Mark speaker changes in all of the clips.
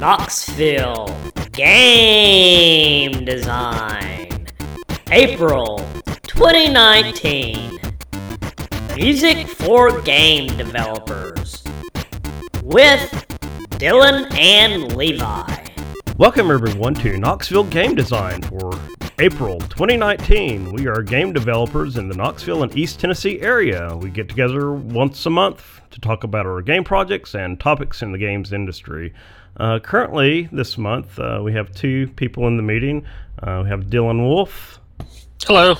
Speaker 1: Knoxville Game Design, April 2019. Music for game developers with Dylan and Levi.
Speaker 2: Welcome, everyone, to Knoxville Game Design for April 2019. We are game developers in the Knoxville and East Tennessee area. We get together once a month to talk about our game projects and topics in the games industry. Uh, currently, this month, uh, we have two people in the meeting. Uh, we have Dylan Wolf.
Speaker 3: Hello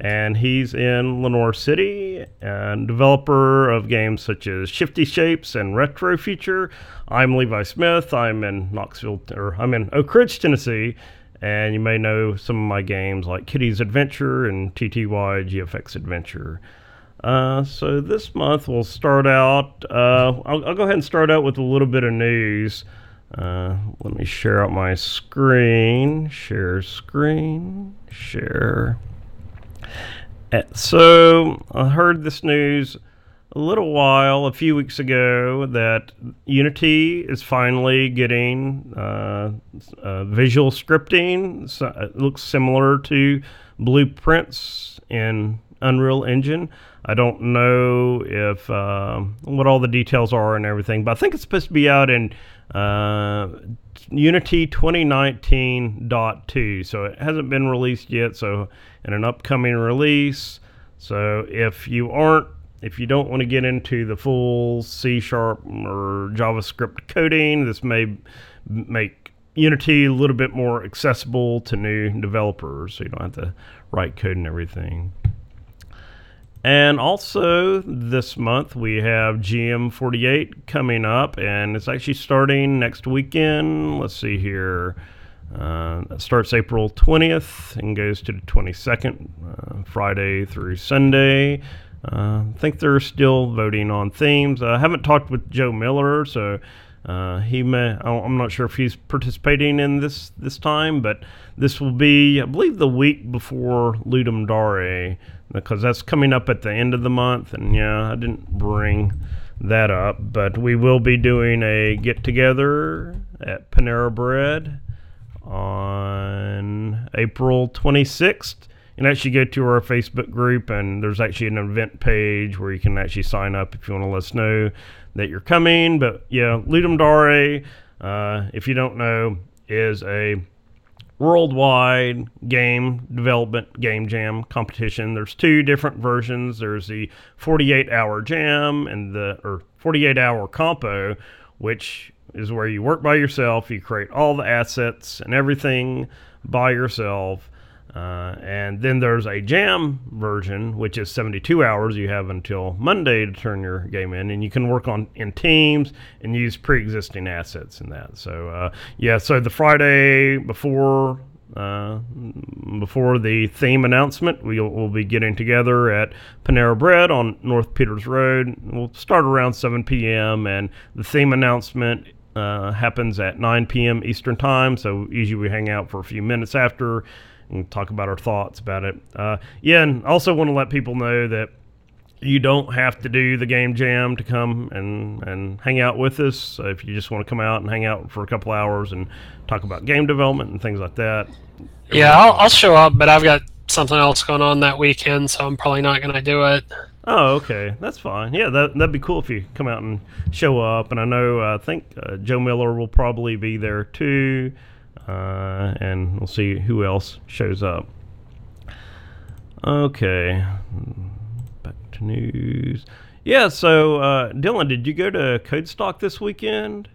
Speaker 2: and he's in Lenoir City and developer of games such as Shifty Shapes and Retro Future. I'm Levi Smith. I'm in Knoxville, or I'm in Oak Ridge, Tennessee, and you may know some of my games like Kitty's Adventure and TTY GFX Adventure. Uh, so this month we'll start out. Uh, I'll, I'll, go ahead and start out with a little bit of news. Uh, let me share out my screen. Share screen. Share. Uh, so I heard this news a little while, a few weeks ago, that Unity is finally getting uh, uh, visual scripting. So it looks similar to blueprints in Unreal Engine. I don't know if uh, what all the details are and everything, but I think it's supposed to be out in uh, Unity 2019.2. So it hasn't been released yet. So in an upcoming release. So if you aren't if you don't want to get into the full C sharp or JavaScript coding, this may make Unity a little bit more accessible to new developers, so you don't have to write code and everything. And also this month we have GM48 coming up, and it's actually starting next weekend. Let's see here. Uh, it starts April 20th and goes to the 22nd, uh, Friday through Sunday. Uh, I think they're still voting on themes. I haven't talked with Joe Miller, so uh, he may. I'm not sure if he's participating in this this time, but this will be, I believe, the week before Ludum Dare, because that's coming up at the end of the month. And yeah, I didn't bring that up, but we will be doing a get together at Panera Bread on April 26th. You can actually go to our Facebook group, and there's actually an event page where you can actually sign up if you want to let us know that you're coming. But yeah, Ludum Dare, uh, if you don't know, is a worldwide game development game jam competition. There's two different versions. There's the 48 hour jam and the or 48 hour compo, which is where you work by yourself. You create all the assets and everything by yourself. Uh, and then there's a jam version, which is 72 hours. You have until Monday to turn your game in, and you can work on in teams and use pre-existing assets in that. So uh, yeah, so the Friday before uh, before the theme announcement, we'll, we'll, be getting together at Panera Bread on North Peters Road. We'll start around 7 p.m. and the theme announcement uh, happens at 9 p.m. Eastern Time. So usually we hang out for a few minutes after and talk about our thoughts about it. Uh, yeah, and also want to let people know that you don't have to do the game jam to come and, and hang out with us. So if you just want to come out and hang out for a couple hours and talk about game development and things like that.
Speaker 3: Yeah, I'll, I'll show up, but I've got something else going on that weekend, so I'm probably not going to do it.
Speaker 2: Oh, okay, that's fine. Yeah, that that'd be cool if you come out and show up. And I know uh, I think uh, Joe Miller will probably be there too, uh, and we'll see who else shows up. Okay, back to news. Yeah, so uh, Dylan, did you go to Codestock this weekend?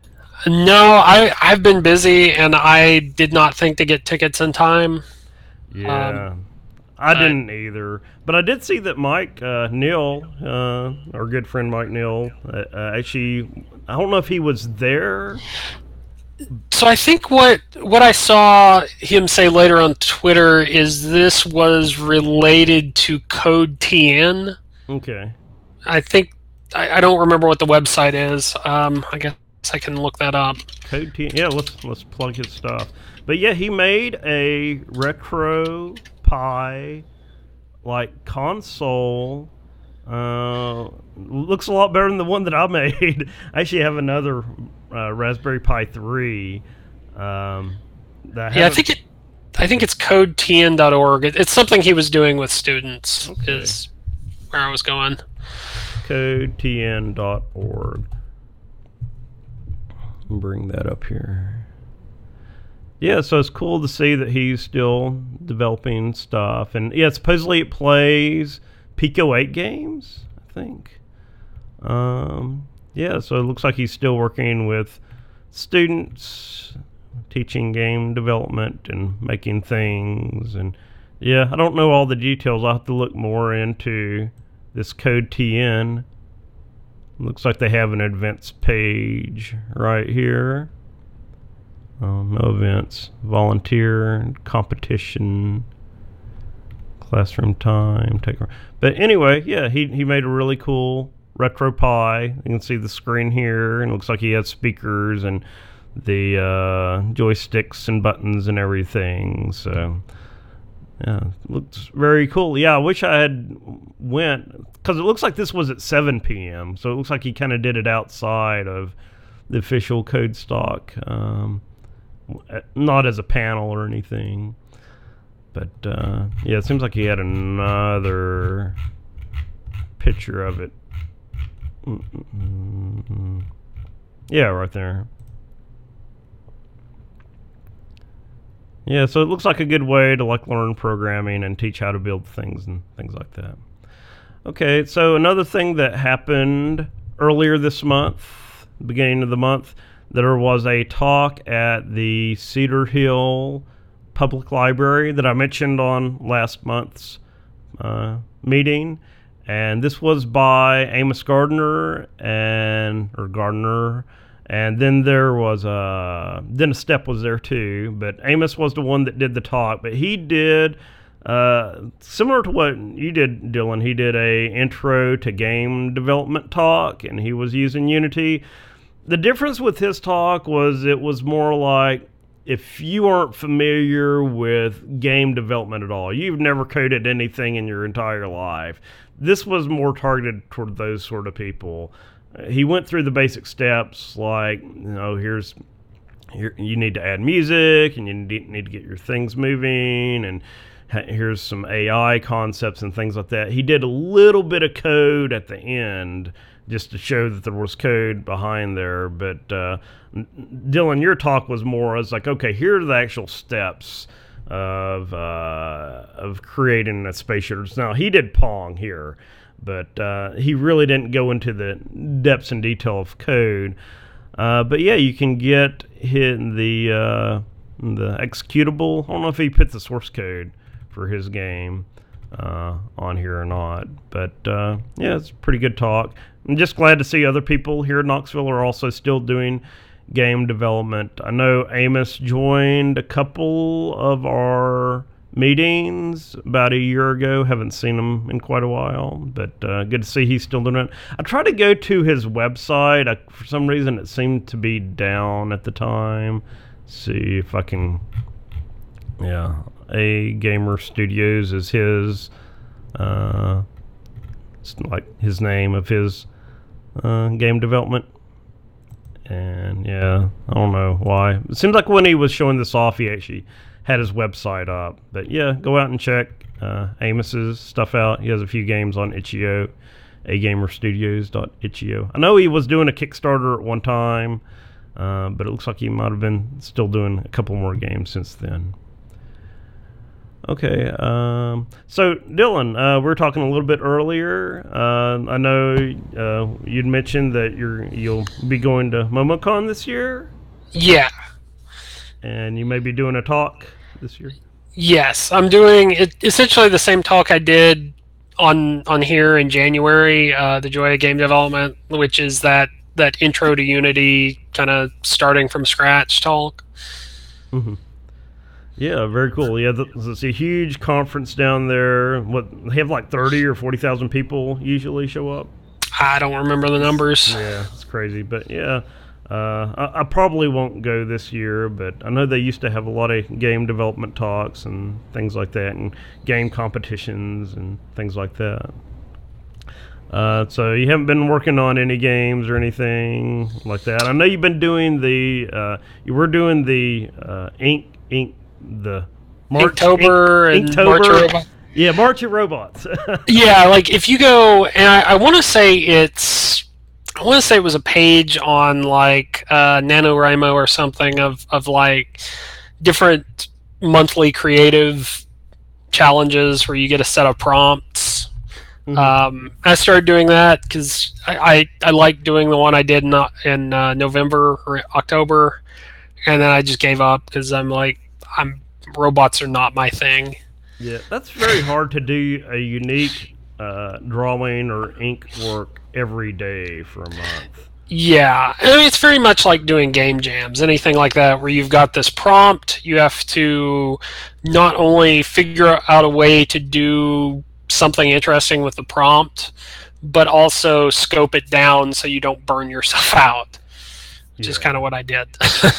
Speaker 3: No, I I've been busy, and I did not think to get tickets in time.
Speaker 2: Yeah. Um, I didn't either, but I did see that Mike uh, Neal, uh, our good friend Mike Neal, uh, uh, actually, I don't know if he was there.
Speaker 3: So I think what what I saw him say later on Twitter is this was related to Code TN.
Speaker 2: Okay.
Speaker 3: I think I, I don't remember what the website is. Um, I guess I can look that up.
Speaker 2: Code TN. Yeah, let's let's plug his stuff. But yeah, he made a retro Pi like console Uh, looks a lot better than the one that I made. I actually have another uh, Raspberry Pi 3. Um,
Speaker 3: that I yeah, I think it. I think it's codetn.org. It's something he was doing with students. Okay. Is where I was going.
Speaker 2: Codetn.org. Bring that up here. Yeah, so it's cool to see that he's still developing stuff, and yeah, supposedly it plays Pico 8 games, I think. Um, yeah, so it looks like he's still working with students, teaching game development and making things. And yeah, I don't know all the details. I'll have to look more into this code TN. Looks like they have an events page right here. Um, no events, volunteer, competition, classroom time, take. But anyway, yeah, he he made a really cool RetroPie. You can see the screen here, and it looks like he had speakers and the uh, joysticks and buttons and everything. So yeah, looks very cool. Yeah, I wish I had went because it looks like this was at 7 p.m. So it looks like he kind of did it outside of the official Codestock, um, not as a panel or anything. But uh, yeah, it seems like he had another picture of it. Mm-mm-mm. Yeah, right there. Yeah, so it looks like a good way to like learn programming and teach how to build things and things like that. Okay, so another thing that happened earlier this month, beginning of the month, there was a talk at the Cedar Hill Public Library that I mentioned on last month's uh, meeting, and this was by Amos Gardner and or Gardner, and then there was a uh, Dennis Stepp was there too, but Amos was the one that did the talk, but he did. Uh, similar to what you did, Dylan, he did a intro to game development talk, and he was using Unity. The difference with his talk was it was more like if you aren't familiar with game development at all, you've never coded anything in your entire life, this was more targeted toward those sort of people. He went through the basic steps like, you know, here's here, you need to add music and you need to get your things moving and here's some AI concepts and things like that. He did a little bit of code at the end just to show that there was code behind there. But uh, Dylan, your talk was more as like, okay, here are the actual steps of uh, of creating a space shooter. Now he did Pong here, but uh, he really didn't go into the depths and detail of code. Uh, but yeah, you can get hit the uh, the executable. I don't know if he put the source code for his game uh, on here or not, but uh, yeah, it's a pretty good talk. I'm just glad to see other people here in Knoxville are also still doing game development. I know Amos joined a couple of our meetings about a year ago. Haven't seen him in quite a while, but uh, good to see he's still doing it. I tried to go to his website. I, for some reason, it seemed to be down at the time. see if I can. Yeah, A Gamer Studios is his. Uh, it's like his name of his uh, game development. And yeah, I don't know why. It seems like when he was showing this off, he actually had his website up. But yeah, go out and check uh, Amos's stuff out. He has a few games on itch.io, agamerstudios.itch.io. I know he was doing a Kickstarter at one time, uh, but it looks like he might have been still doing a couple more games since then. Okay. Um, so, Dylan, uh, we were talking a little bit earlier. Uh, I know uh, you'd mentioned that you're you'll be going to MomoCon this year.
Speaker 3: Yeah.
Speaker 2: And you may be doing a talk this year.
Speaker 3: Yes, I'm doing it, essentially the same talk I did on on here in January, uh, the joy of game development, which is that that intro to Unity, kind of starting from scratch talk.
Speaker 2: Mm-hmm. Yeah, very cool. Yeah, it's a huge conference down there. What they have like thirty or forty thousand people usually show up.
Speaker 3: I don't remember the numbers.
Speaker 2: Yeah, it's crazy, but yeah, uh, I, I, probably won't go this year. But I know they used to have a lot of game development talks and things like that, and game competitions and things like that. Uh, so you haven't been working on any games or anything like that. I know you've been doing the. Uh, you were doing the uh, ink ink the March
Speaker 3: Inktober
Speaker 2: Ink-
Speaker 3: and
Speaker 2: Inktober.
Speaker 3: March of Robots.
Speaker 2: Yeah, March of Robots.
Speaker 3: yeah, like if you go and I, I want to say it's I want to say it was a page on like uh, NaNoWriMo or something of of like different monthly creative challenges where you get a set of prompts.
Speaker 2: Mhm.
Speaker 3: Um, I started doing that because I, I, I like doing the one I did in, in uh, November or October, and then I just gave up because I'm like I'm robots are not my thing.
Speaker 2: Yeah, that's very hard to do a unique uh, drawing or ink work every day for a month.
Speaker 3: Yeah, I mean, it's very much like doing game jams, anything like that, where you've got this prompt. You have to not only figure out a way to do something interesting with the prompt, but also scope it down so you don't burn yourself out, which is kind of what I did.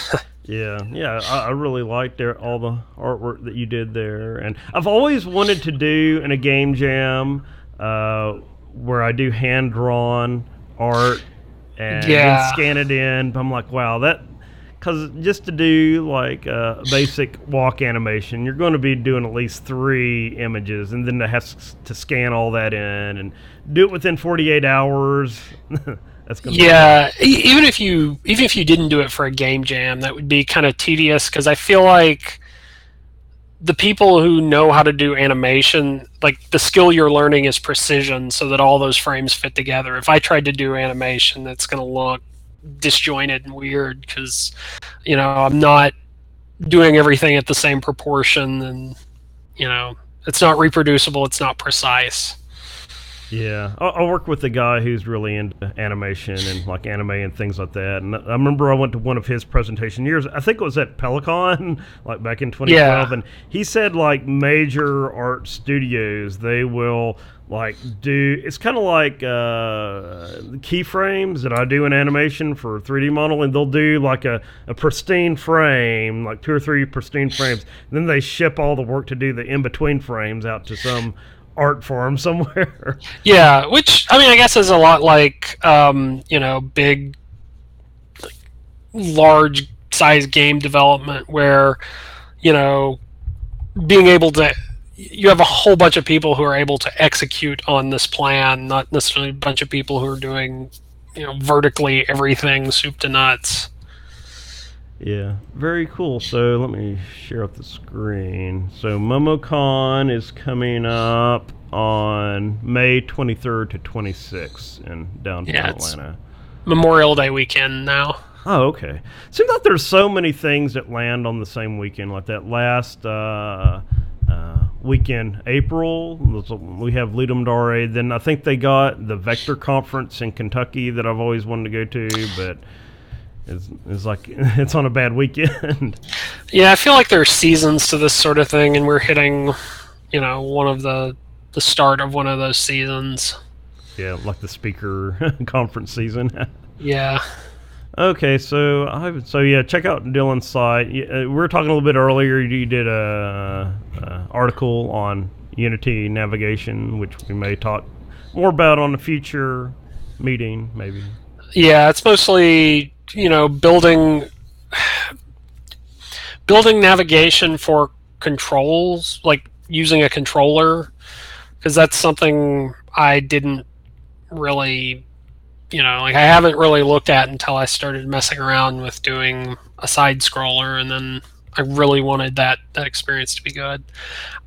Speaker 2: Yeah, yeah, I, I really liked there, all the artwork that you did there, and I've always wanted to do in a game jam uh, where I do hand drawn art and
Speaker 3: Yeah.
Speaker 2: scan it in. But I'm like, wow, that because just to do like uh, a basic walk animation, you're going to be doing at least three images, and then to have to scan all that in and do it within 48 hours. That's gonna be-
Speaker 3: Yeah, e- even if you even if you didn't do it for a game jam, that would be kind of tedious because I feel like the people who know how to do animation, like the skill you're learning is precision, so that all those frames fit together. If I tried to do animation, that's going to look disjointed and weird because you know I'm not doing everything at the same proportion, and you know it's not reproducible, it's not precise.
Speaker 2: Yeah, I, I work with a guy who's really into animation and like anime and things like that. And I remember I went to one of his presentation years. I think it was at Pelicon, like back in 2012,
Speaker 3: Yeah.
Speaker 2: and he said like major art studios they will like do. It's kind of like uh, keyframes that I do in animation for 3D modeling. They'll do like a, a pristine frame, like two or three pristine frames. then they ship all the work to do the in between frames out to some art farm somewhere.
Speaker 3: Yeah, which I mean, I guess is a lot like um, you know big, like, large size game development where you know being able to you have a whole bunch of people who are able to execute on this plan, not necessarily a bunch of people who are doing you know vertically everything soup to nuts.
Speaker 2: Yeah, very cool. So let me share up the screen. So MomoCon is coming up on May 23rd to 26th in downtown
Speaker 3: Yeah,
Speaker 2: Atlanta.
Speaker 3: Memorial Day weekend now.
Speaker 2: Oh, okay. Seems like there's so many things that land on the same weekend, like that last uh, uh, weekend, April. We have Ludum Dare. Then I think they got the Vector Conference in Kentucky that I've always wanted to go to, but it's, it's like it's on a bad weekend.
Speaker 3: Yeah, I feel like there are seasons to this sort of thing, and we're hitting, you know, one of the the start of one of those seasons.
Speaker 2: yeah, like the speaker conference season.
Speaker 3: Yeah.
Speaker 2: Okay, so I so yeah, check out Dylan's site. Uh, We were talking a little bit earlier. You did a, a article on Unity navigation, which we may talk more about on a future meeting, maybe.
Speaker 3: Yeah, it's mostly you know building building navigation for controls, like using a controller, because that's something I didn't really, you know, like I haven't really looked at until I started messing around with doing a side scroller, and then I really wanted that that experience to be good.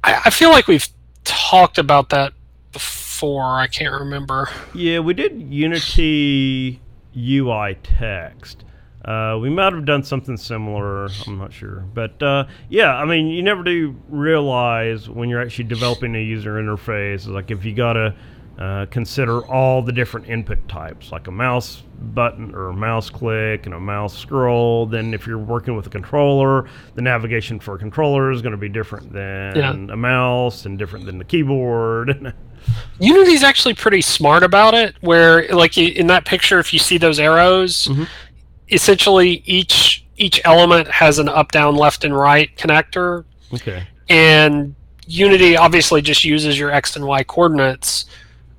Speaker 3: I, I feel like we've talked about that before. I can't remember.
Speaker 2: Yeah, we did Unity UI text. Uh, we might have done something similar. I'm not sure, but uh, yeah, I mean, you never do realize when you're actually developing a user interface. Like if you gotta uh, consider all the different input types, like a mouse button or a mouse click and a mouse scroll. Then if you're working with a controller, the navigation for a controller is going to be different than
Speaker 3: Yeah.
Speaker 2: a mouse and different than the keyboard.
Speaker 3: Unity's actually pretty smart about it. Where, like in that picture, if you see those arrows,
Speaker 2: Mhm.
Speaker 3: essentially each each element has an up, down, left, and right connector,
Speaker 2: okay.
Speaker 3: and Unity obviously just uses your x and y coordinates.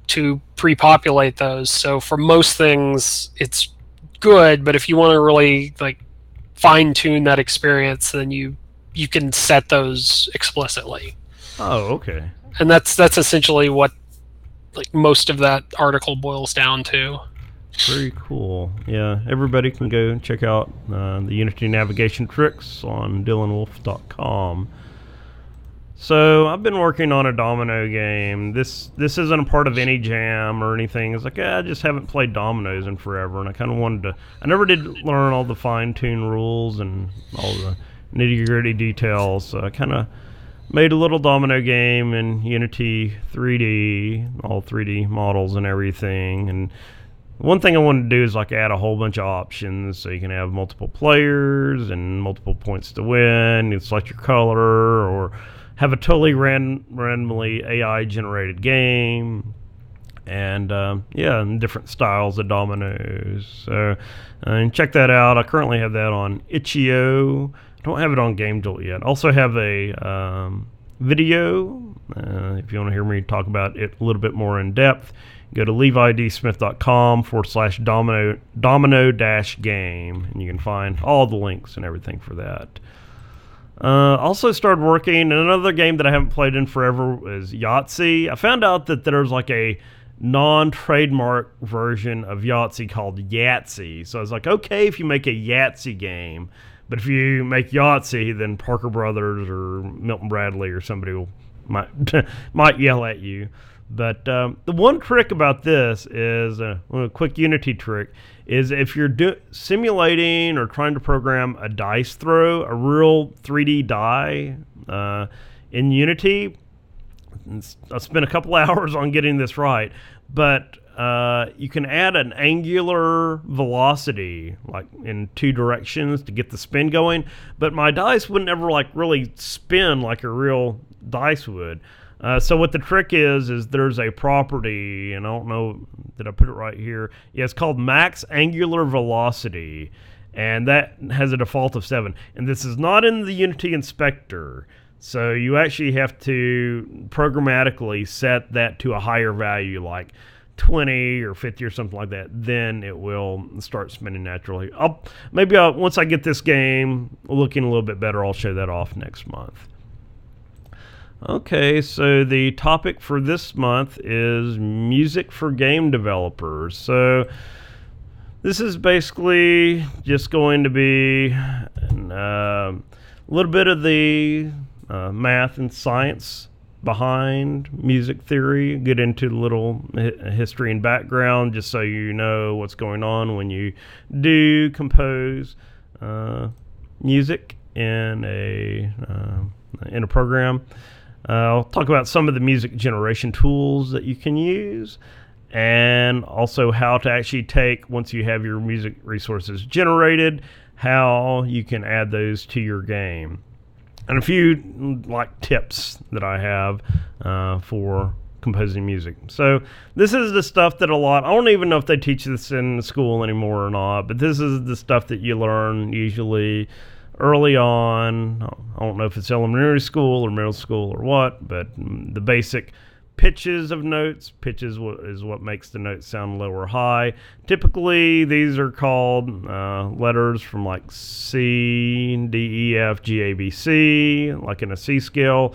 Speaker 3: To pre-populate those. So for most things, it's good. But if you want to really like fine tune that experience, then you you can set those explicitly.
Speaker 2: Oh, okay.
Speaker 3: And that's that's essentially what like most of that article boils down to.
Speaker 2: Very cool. Yeah, everybody can go check out uh, the Unity navigation tricks on dylanwolf.com. So I've been working on a domino game. This this isn't a part of any jam or anything. It's like eh, I just haven't played dominoes in forever, and I kind of wanted to. I never did learn all the fine tune rules and all the nitty gritty details. So I kind of made a little domino game in Unity 3D, all 3D models and everything, and one thing I wanted to do is like add a whole bunch of options so you can have multiple players and multiple points to win. You select your color or have a totally ran- randomly AI generated game. And um, yeah, and different styles of dominoes. So, uh, and check that out. I currently have that on itch.io. I don't have it on GameJolt yet. Also have a um, video. Uh, if you want to hear me talk about it a little bit more in depth, go to levidsmith.com forward slash domino domino dash game and you can find all the links and everything for that uh, also started working in another game that i haven't played in forever is yahtzee. I found out that there's like a non-trademark version of yahtzee called yahtzee. So i was like okay if you make a yahtzee game but if you make yahtzee then parker brothers or milton bradley or somebody will might might yell at you. But um, the one trick about this is uh, a quick Unity trick is if you're do- simulating or trying to program a dice throw, a real 3D die uh, in Unity. I spent a couple hours on getting this right, but uh, you can add an angular velocity, like in two directions, to get the spin going. But my dice would never like really spin like a real dice would. Uh, so what the trick is is there's a property, and I don't know did I put it right here. Yeah, it's called max angular velocity, and that has a default of seven. And this is not in the Unity inspector, so you actually have to programmatically set that to a higher value, like 20 or 50 or something like that. Then it will start spinning naturally. I'll maybe I'll, once I get this game looking a little bit better, I'll show that off next month. Okay, so the topic for this month is music for game developers. So this is basically just going to be uh, a little bit of the uh, math and science behind music theory, get into a little history and background just so you know what's going on when you do compose uh, music in a uh, in a program. Uh, I'll talk about some of the music generation tools that you can use and also how to actually take, once you have your music resources generated, how you can add those to your game. And a few like tips that I have uh, for composing music. So this is the stuff that a lot I don't even know if they teach this in school anymore or not, but this is the stuff that you learn usually early on. I don't know if it's elementary school or middle school or what, but the basic pitches of notes. Pitches is what makes the notes sound low or high. Typically, these are called uh, letters from like C, D, E, F, G, A, B, C, like in a C scale.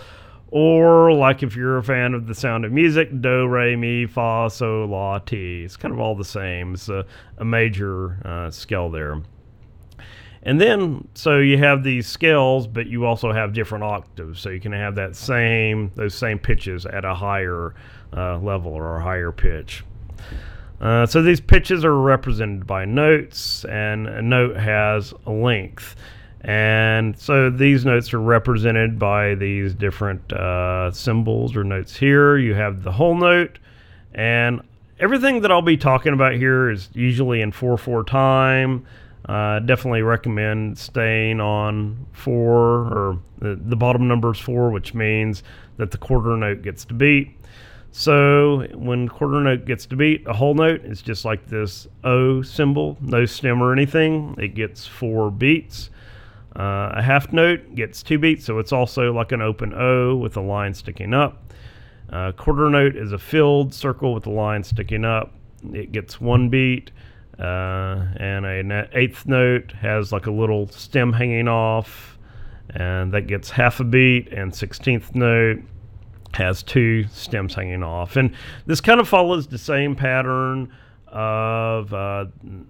Speaker 2: Or, like if you're a fan of the sound of music, do, re, mi, fa, sol, la, ti. It's kind of all the same. It's a, a major uh, scale there. And then, so you have these scales, but you also have different octaves. So you can have that same, those same pitches at a higher uh, level or a higher pitch. Uh, so these pitches are represented by notes, and a note has a length. And so these notes are represented by these different uh, symbols or notes here. You have the whole note, and everything that I'll be talking about here is usually in 4 4 time. Uh, definitely recommend staying on four or the, the bottom number is four, which means that the quarter note gets to beat. So when quarter note gets to beat, a whole note is just like this O symbol, no stem or anything. It gets four beats. Uh, a half note gets two beats, so it's also like an open O with a line sticking up. Uh, quarter note is a filled circle with a line sticking up. It gets one beat. Uh, and a eighth note has like a little stem hanging off, and that gets half a beat. And sixteenth note has two stems hanging off, and this kind of follows the same pattern of uh,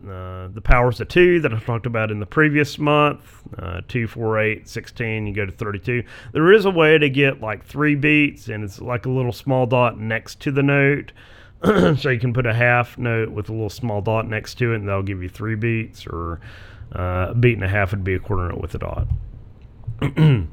Speaker 2: uh, the powers of two that I talked about in the previous month uh, 2, 4, 8, 16, you go to 32. There is a way to get like three beats, and it's like a little small dot next to the note. so you can put a half note with a little small dot next to it, and that'll give you three beats, or uh, a beat and a half would be a quarter note with a dot. so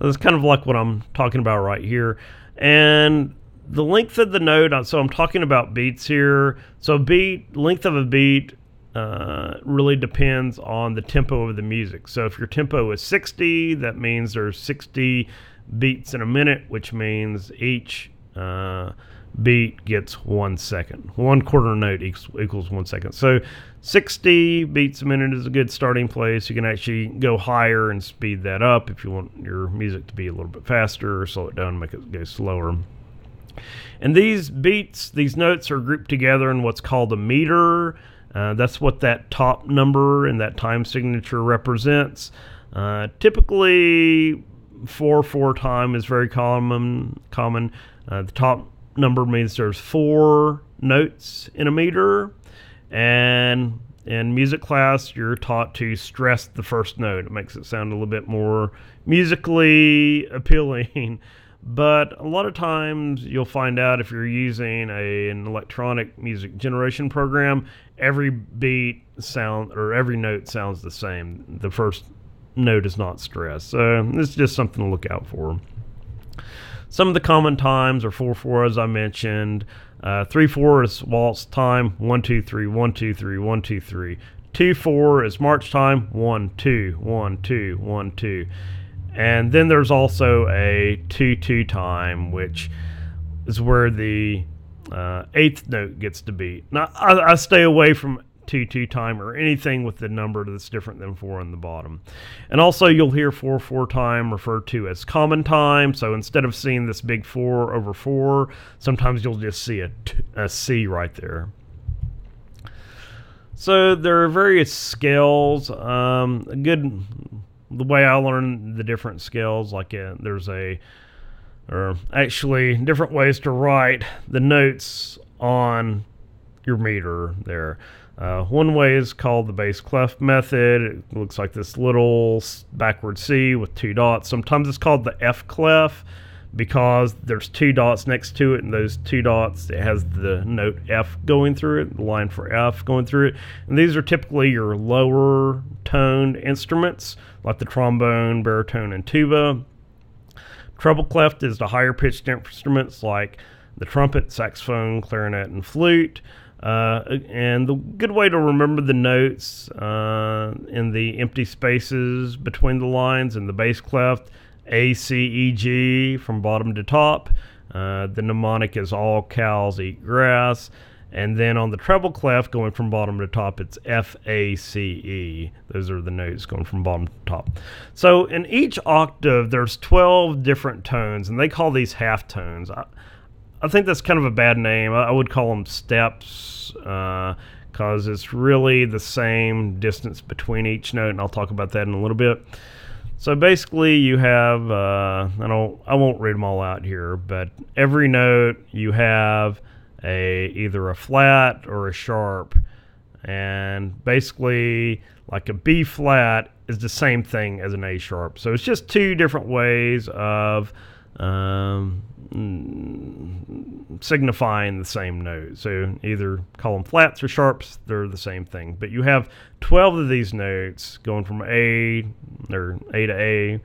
Speaker 2: that's kind of like what I'm talking about right here. And the length of the note, uh, so I'm talking about beats here. So beat, length of a beat uh, really depends on the tempo of the music. So if your tempo is 60, that means there's 60 beats in a minute, which means each uh, beat gets one second. One quarter note equals, one second. So 60 beats a minute is a good starting place. You can actually go higher and speed that up if you want your music to be a little bit faster or slow it down make it go slower. And these beats, these notes are grouped together in what's called a meter. Uh, that's what that top number and that time signature represents. Uh, typically, 4 4 time is very common. common. Uh, the top number means there's four notes in a meter. And in music class, you're taught to stress the first note. It makes it sound a little bit more musically appealing. But a lot of times you'll find out if you're using a, an electronic music generation program, every beat sound or every note sounds the same. The first note is not stressed. So it's just something to look out for. Some of the common times are 4 4, as I mentioned. Uh, 3 4 is waltz time, 1 2 3, 1 2 3, 1 2 3. 2 4 is march time, 1 2, 1 2, 1 2. And then there's also a 2 2 time, which is where the uh, eighth note gets to be. Now, I, I stay away from 2 2 time or anything with the number that's different than 4 on the bottom. And also, you'll hear 4 4 time referred to as common time. So instead of seeing this big 4 over 4, sometimes you'll just see a, t- a C right there. So there are various scales. Um, a good the way I learned the different scales, like uh, there's a, or actually different ways to write the notes on your meter there. Uh, one way is called the bass clef method. It looks like this little backward C with two dots. Sometimes it's called the F clef because there's two dots next to it, and those two dots it has the note F going through it, the line for F going through it. And these are typically your lower toned instruments like the trombone, baritone, and tuba. Treble clef is the higher pitched instruments like the trumpet, saxophone, clarinet, and flute. Uh, and the good way to remember the notes uh, in the empty spaces between the lines in the bass clef a, C, E, G from bottom to top. Uh, the mnemonic is all cows eat grass. And then on the treble clef, going from bottom to top, it's F, A, C, E. Those are the notes going from bottom to top. So in each octave, there's 12 different tones, and they call these half tones. I, I think that's kind of a bad name. I, would call them steps because uh, it's really the same distance between each note, and I'll talk about that in a little bit. So basically, you have uh, I don't I won't read them all out here, but every note you have a either a flat or a sharp, and basically like a B flat is the same thing as an A sharp. So it's just two different ways of um, signifying the same note. So either call them flats or sharps, they're the same thing. But you have 12 of these notes going from A or A to A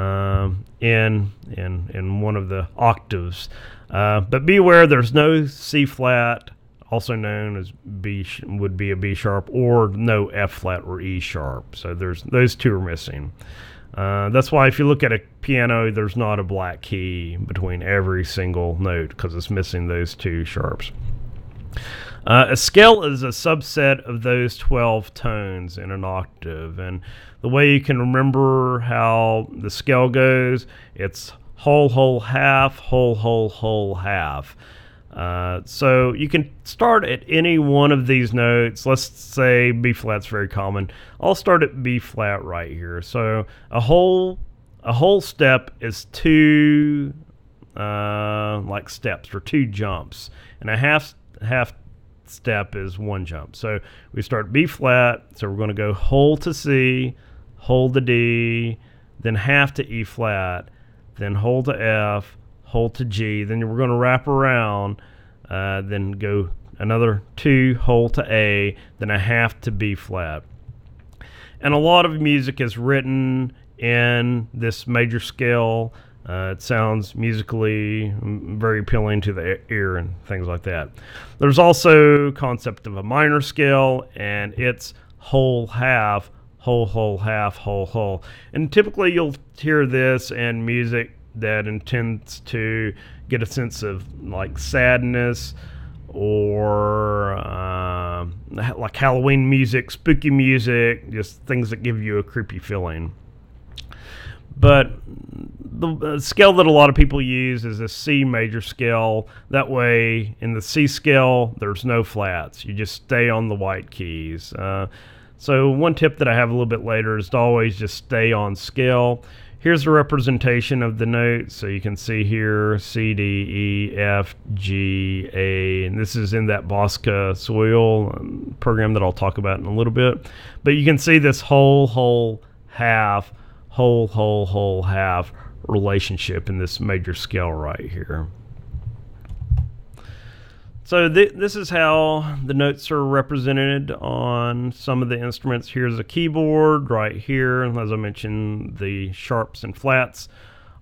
Speaker 2: um, in, in, in one of the octaves. Uh, but be aware there's no C flat, also known as B would be a B sharp, or no F flat or E sharp. So there's those two are missing. Uh, that's why if you look at a piano, there's not a black key between every single note because it's missing those two sharps. Uh, a scale is a subset of those 12 tones in an octave. And the way you can remember how the scale goes, it's whole, whole, half, whole, whole, whole, half. Uh, so you can start at any one of these notes. Let's say B flat's very common. I'll start at B flat right here. So a whole a whole step is two uh, like steps or two jumps, and a half half step is one jump. So we start B flat. So we're going to go whole to C, hold to D, then half to E flat, then hold to F, hold to G. Then we're going to wrap around, uh, then go another two, hold to A, then a half to B flat. And a lot of music is written in this major scale. Uh, it sounds musically very appealing to the ear and things like that. There's also concept of a minor scale, and it's whole half, whole whole half, whole whole. And typically you'll hear this in music that intends to get a sense of like sadness or uh, like Halloween music, spooky music, just things that give you a creepy feeling. But the scale that a lot of people use is a C major scale. That way, in the C scale, there's no flats. You just stay on the white keys. Uh, so, one tip that I have a little bit later is to always just stay on scale. Here's a representation of the notes. So you can see here C, D, E, F, G, A, and this is in that Bosca Ceoil um, program that I'll talk about in a little bit. But you can see this whole, whole, half, whole, whole, whole, half relationship in this major scale right here. So th- this is how the notes are represented on some of the instruments. Here's a keyboard right here. As I mentioned, the sharps and flats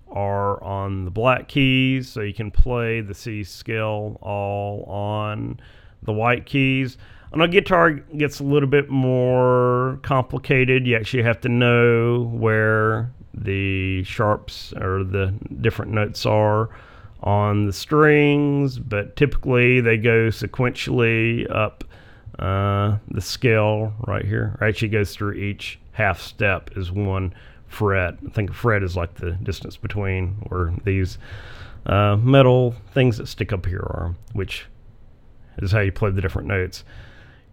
Speaker 2: are on the black keys, so you can play the C scale all on the white keys. On a guitar, it gets a little bit more complicated. You actually have to know where the sharps or the different notes are on the strings, but typically they go sequentially up uh, the scale right here. Actually goes through each half step is one fret. I think a fret is like the distance between where these uh, metal things that stick up here are, which is how you play the different notes.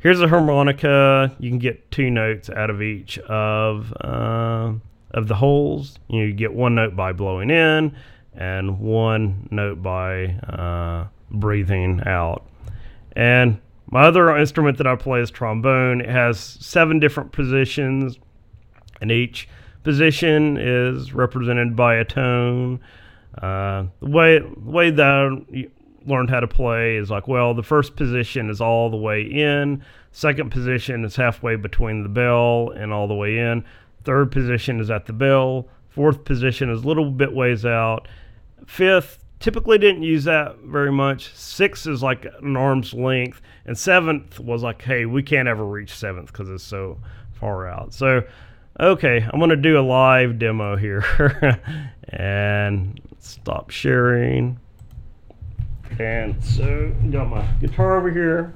Speaker 2: Here's a harmonica. You can get two notes out of each of uh, of the holes. You get one note by blowing in, and one note by uh, breathing out. And my other instrument that I play is trombone. It has seven different positions, and each position is represented by a tone. Uh, the way the way that I learned how to play is like, well, the first position is all the way in. Second position is halfway between the bell and all the way in. Third position is at the bell. Fourth position is a little bit ways out Fifth, typically didn't use that very much. Sixth is like an arm's length. And seventh was like, hey, we can't ever reach seventh because it's so far out. So, okay, I'm to do a live demo here. and stop sharing. And so, got my guitar over here.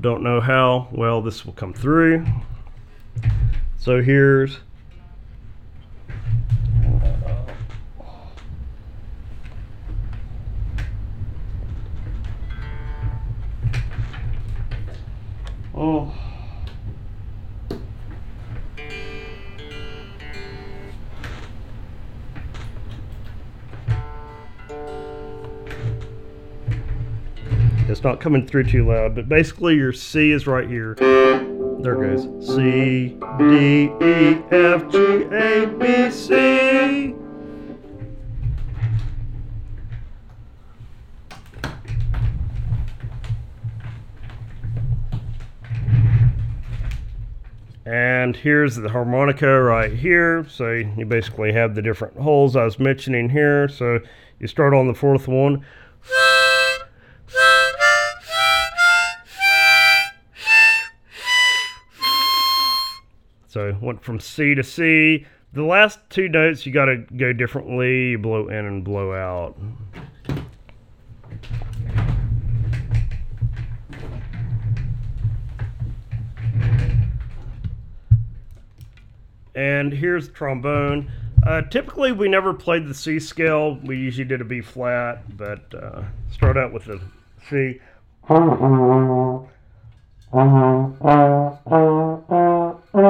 Speaker 2: Don't know how well this will come through. So here's Oh. Not coming through too loud, but basically your C is right here. There goes. C, D, E, F, G, A, B, C. And here's the harmonica right here. So you basically have the different holes I was mentioning here. So you start on the fourth one. So went from C to C. The last two notes you got to go differently. You blow in and blow out. And here's the trombone. Uh, typically, we never played the C scale. We usually did a B flat, but uh, start out with the C. Yeah,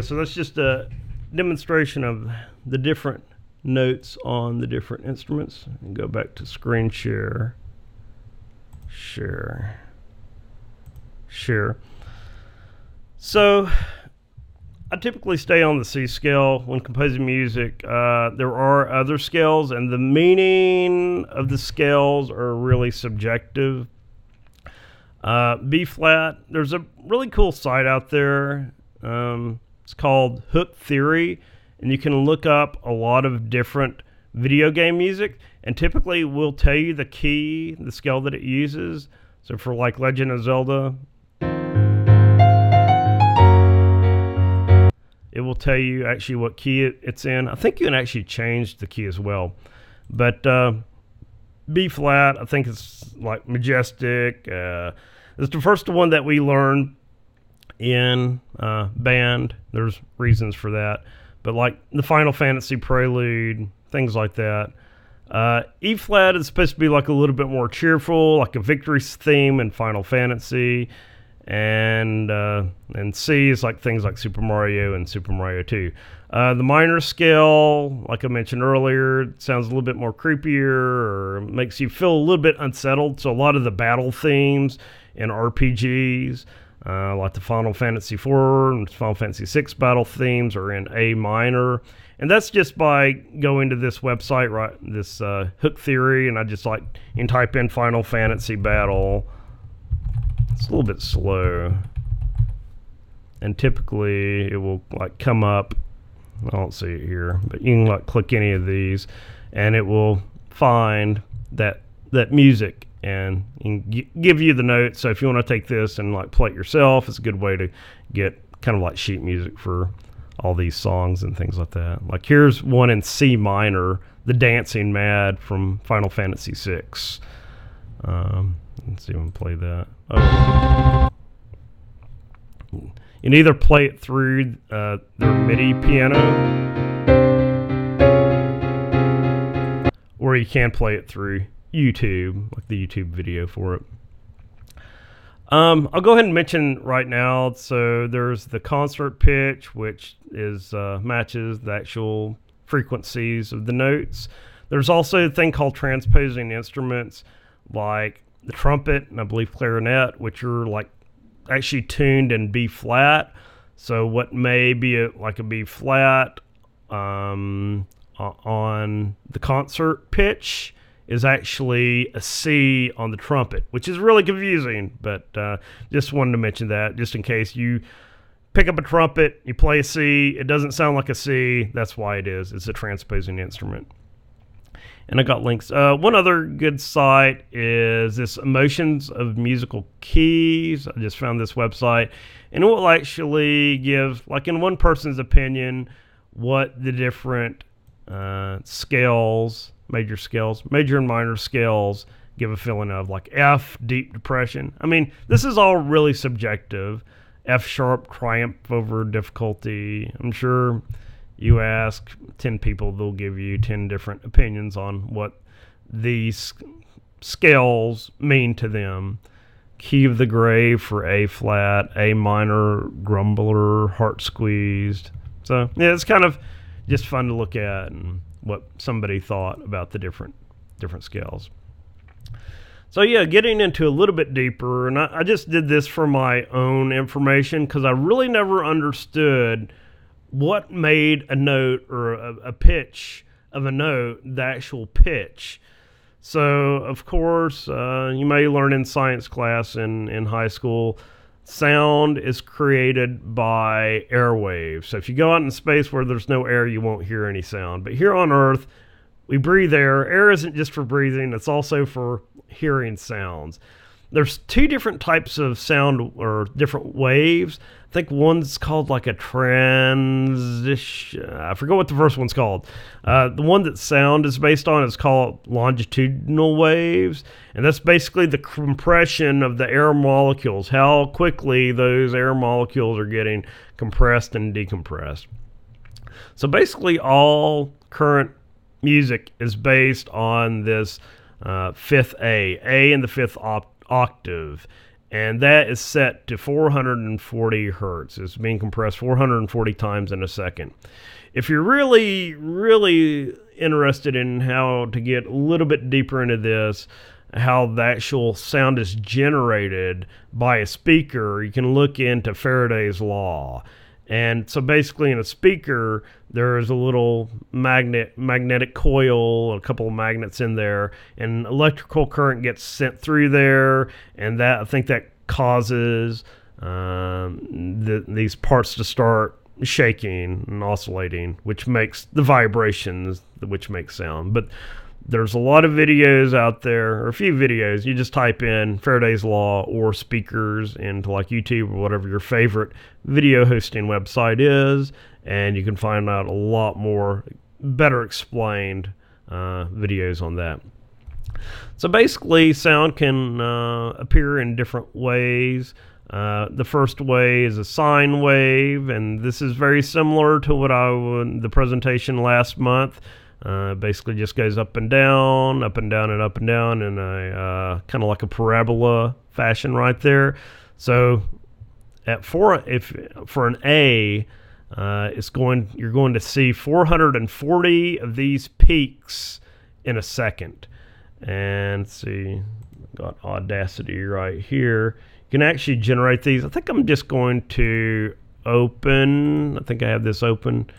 Speaker 2: so that's just a demonstration of the different notes on the different instruments. And go back to screen share. Share. Share. So I typically stay on the C scale when composing music. Uh, there are other scales, and the meaning of the scales are really subjective. Uh, B flat, there's a really cool site out there. Um, it's called Hook Theory, and you can look up a lot of different video game music, and typically will tell you the key, the scale that it uses. So for like Legend of Zelda, it will tell you actually what key it's in. I think you can actually change the key as well, but uh, B flat, I think it's like majestic. Uh, it's the first one that we learned in uh, band. There's reasons for that, but like the Final Fantasy Prelude, things like that. Uh, e flat is supposed to be like a little bit more cheerful, like a victory theme in Final Fantasy, and uh, and C is like things like Super Mario and Super Mario 2. Uh, the minor scale, like I mentioned earlier, sounds a little bit more creepier or makes you feel a little bit unsettled. So a lot of the battle themes in RPGs uh, like the Final Fantasy IV and Final Fantasy VI battle themes are in A minor. And that's just by going to this website, right? This uh, hook theory, and I just like and type in Final Fantasy battle. It's a little bit slow, and typically it will like come up. I don't see it here, but you can like click any of these, and it will find that that music and, and give you the notes. So if you want to take this and like play it yourself, it's a good way to get kind of like sheet music for all these songs and things like that. Like here's one in C minor, "The Dancing Mad" from Final Fantasy VI. Um, let's see if we can play that. Oh. You can either play it through uh, their MIDI piano, or you can play it through YouTube, like the YouTube video for it. Um, I'll go ahead and mention right now. So there's the concert pitch, which is uh, matches the actual frequencies of the notes. There's also a thing called transposing instruments, like the trumpet and I believe clarinet, which are like actually tuned in B flat. So what may be a, like a B flat um, on the concert pitch is actually a C on the trumpet, which is really confusing. But uh, just wanted to mention that just in case you pick up a trumpet, you play a C, it doesn't sound like a C. That's why it is. It's a transposing instrument. And I got links. Uh, one other good site is this Emotions of Musical Keys. I just found this website, and it will actually give, like in one person's opinion, what the different uh, scales major scales, major and minor scales give a feeling of like F, deep depression. I mean, this is all really subjective. F sharp, triumph over difficulty. I'm sure you ask 10 people, they'll give you 10 different opinions on what these scales mean to them. Key of the grave for A flat, A minor, grumbler, heart squeezed. So, yeah, it's kind of just fun to look at and what somebody thought about the different different scales. So yeah, getting into a little bit deeper, and I, I just did this for my own information because I really never understood what made a note or a, a pitch of a note the actual pitch. So of course, uh, you may learn in science class in in high school sound is created by airwaves. So if you go out in space where there's no air, you won't hear any sound. But here on Earth, we breathe air. Air isn't just for breathing, it's also for hearing sounds. There's two different types of sound or different waves. I think one's called like a transition. I forget what the first one's called. Uh, the one that sound is based on is called longitudinal waves, and that's basically the compression of the air molecules, how quickly those air molecules are getting compressed and decompressed. So basically, all current music is based on this uh, fifth A, A in the fifth op- octave, and that is set to 440 hertz. It's being compressed 440 times in a second. If you're really, really interested in how to get a little bit deeper into this, how the actual sound is generated by a speaker, you can look into Faraday's law. And so basically, in a speaker, there is a little magnet, magnetic coil, a couple of magnets in there, and electrical current gets sent through there, and that I think that causes um, the, these parts to start shaking and oscillating, which makes the vibrations, which make sound. But there's a lot of videos out there, or a few videos. You just type in Faraday's Law or speakers into like YouTube or whatever your favorite video hosting website is, and you can find out a lot more better explained uh, videos on that. So basically, sound can uh, appear in different ways. Uh, the first way is a sine wave, and this is very similar to what I the presentation last month. Uh, basically, just goes up and down, up and down, and up and down in a uh, kind of like a parabola fashion right there. So, at four, if for an A, uh, it's going you're going to see 440 of these peaks in a second. And see, got Audacity right here. You can actually generate these. I think I'm just going to open. I think I have this open.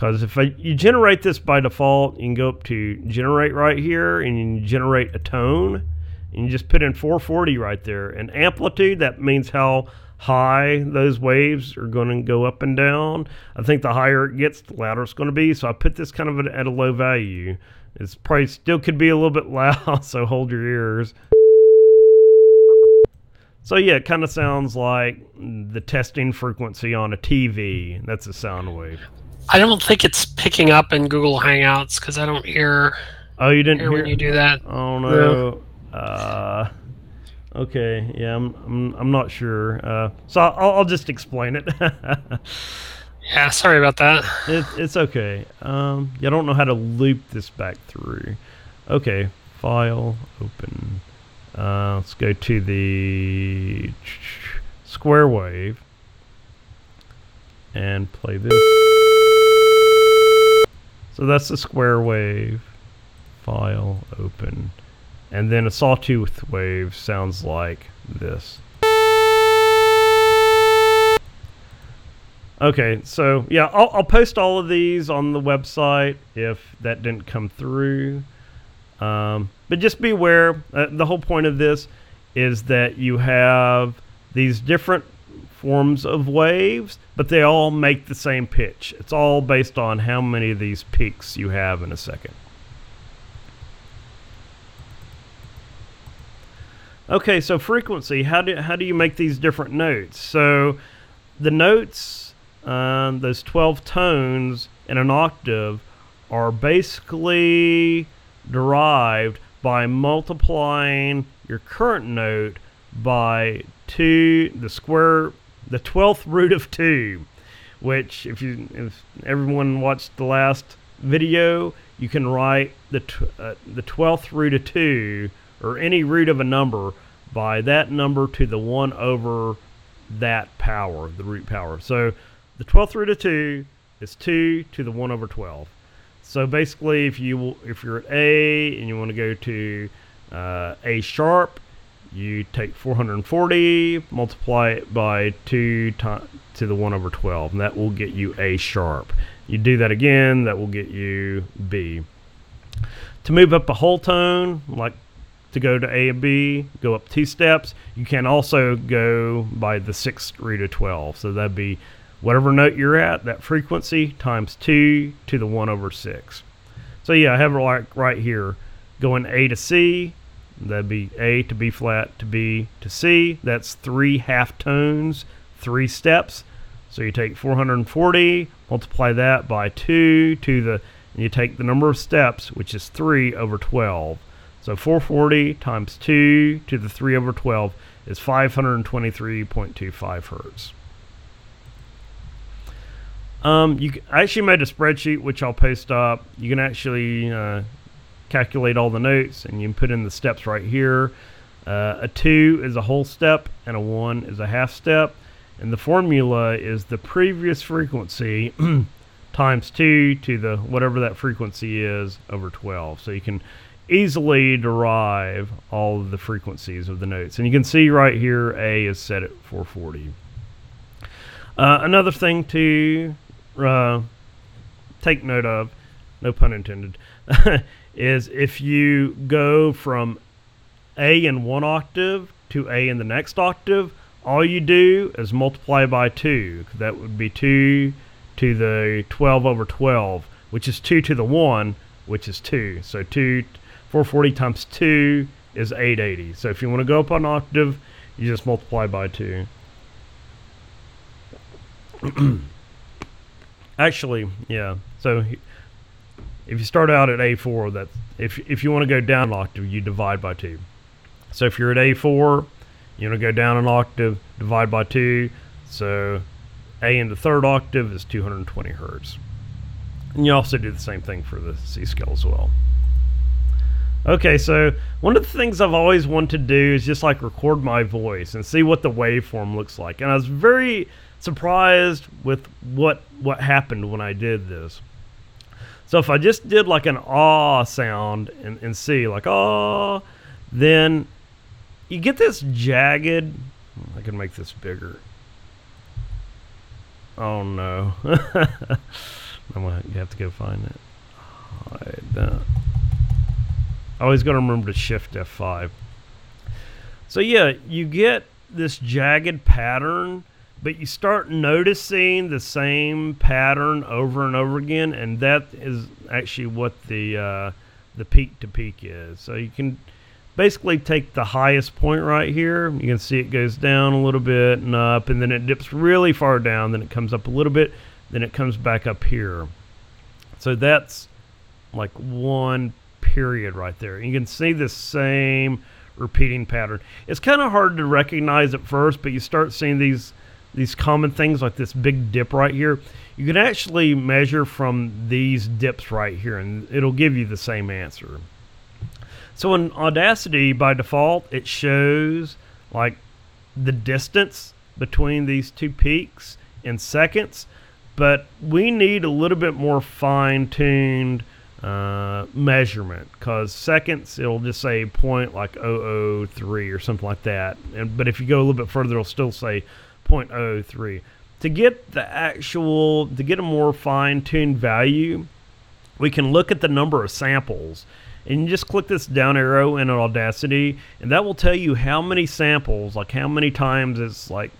Speaker 2: Because if I, you generate this by default, you can go up to generate right here and you generate a tone. And you just put in 440 right there. And amplitude, that means how high those waves are going to go up and down. I think the higher it gets, the louder it's going to be. So I put this kind of at a low value. It's probably still could be a little bit loud, so hold your ears. So yeah, it kind of sounds like the testing frequency on a TV. That's a sound wave.
Speaker 3: I don't think it's picking up in Google Hangouts because I don't hear.
Speaker 2: Oh, you didn't
Speaker 3: hear,
Speaker 2: hear
Speaker 3: when you do that.
Speaker 2: Oh no. Uh, okay. Yeah, I'm. I'm. I'm not sure. Uh, so I'll, I'll just explain it.
Speaker 3: yeah. Sorry about that.
Speaker 2: It, it's okay. Um, I don't know how to loop this back through. Okay. File. Open. Uh, let's go to the square wave and play this. So that's the square wave. File, open. And then a sawtooth wave sounds like this. Okay, so yeah, I'll, I'll post all of these on the website if that didn't come through. Um, but just be aware, uh, the whole point of this is that you have these different forms of waves, but they all make the same pitch. It's all based on how many of these peaks you have in a second. Okay, so frequency. How do how do you make these different notes? So the notes, um, those twelve tones in an octave, are basically derived by multiplying your current note by two, the square the twelfth root of two, which if you if everyone watched the last video, you can write the uh, the twelfth root of two or any root of a number by that number to the one over that power, the root power. So the twelfth root of two is two to the one over twelve. So basically, if you if you're at A and you want to go to uh, A sharp, you take 440, multiply it by 2 to, the 1 over 12, and that will get you A sharp. You do that again, that will get you B. To move up a whole tone, like to go to A and B, go up two steps. You can also go by the sixth root of 12. So that'd be whatever note you're at, that frequency times 2 to the 1 over 6. So yeah, I have it like right here. Going A to C, That'd be A to B flat to B to C. That's three half tones, three steps. So you take 440, multiply that by 2 to the, and you take the number of steps, which is 3 over 12. So 440 times 2 to the 3 over 12 is 523.25 hertz. Um, you I actually made a spreadsheet which I'll post up. You can actually uh, calculate all the notes and you can put in the steps right here. Uh, a two is a whole step and a one is a half step, and the formula is the previous frequency times two to the whatever that frequency is over 12. So you can easily derive all of the frequencies of the notes, and you can see right here A is set at 440. Uh, another thing to uh, take note of, no pun intended, is if you go from A in one octave to A in the next octave, all you do is multiply by 2. That would be 2 to the 12 over 12, which is 2 to the 1, which is 2. So 2, 440 times 2 is 880. So if you want to go up an octave, you just multiply by 2. Actually, yeah. So if you start out at A4, that if if you want to go down an octave, you divide by two. So if you're at A4, you want to go down an octave, divide by two. So A in the third octave is 220 hertz. And you also do the same thing for the C scale as well. Okay, so one of the things I've always wanted to do is just like record my voice and see what the waveform looks like. And I was very surprised with what what happened when I did this. So if I just did like an ah sound and, in C, like ah, then you get this jagged. I can make this bigger. Oh no! I'm gonna have to go find it. That. Always got to remember to shift F5. So yeah, you get this jagged pattern but you start noticing the same pattern over and over again, and that is actually what the uh, the peak to peak is. So you can basically take the highest point right here. You can see it goes down a little bit and up, and then it dips really far down. Then it comes up a little bit. Then it comes back up here. So that's like one period right there. You can see the same repeating pattern. It's kind of hard to recognize at first, but you start seeing these these common things like this big dip right here, you can actually measure from these dips right here and it'll give you the same answer. So in Audacity, by default, it shows like the distance between these two peaks in seconds, but we need a little bit more fine-tuned uh, measurement because seconds it'll just say point like 003 or something like that. And but if you go a little bit further, it'll still say 0.03. To get the actual, to get a more fine tuned value, we can look at the number of samples. And you just click this down arrow in Audacity, and that will tell you how many samples, like how many times it's like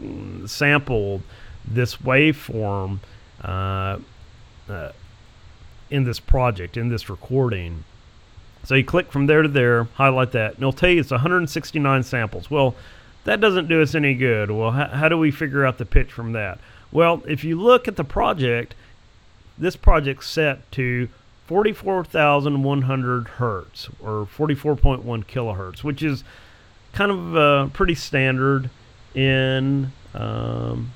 Speaker 2: sampled this waveform uh, uh, in this project, in this recording. So you click from there to there, highlight that, and it'll tell you it's 169 samples. Well, that doesn't do us any good. Well, how, how do we figure out the pitch from that? Well, if you look at the project, this project's set to 44,100 hertz or 44.1 kilohertz, which is kind of uh, pretty standard in um,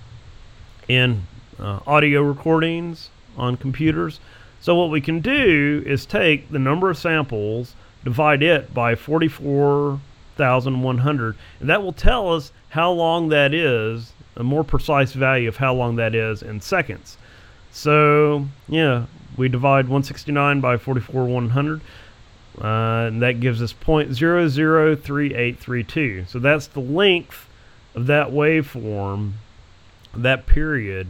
Speaker 2: in uh, audio recordings on computers. So what we can do is take the number of samples, divide it by 44 1,100. And that will tell us how long that is, a more precise value of how long that is in seconds. So, yeah, we divide 169 by 44 100. Uh, and that gives us 0.003832. So that's the length of that waveform, that period,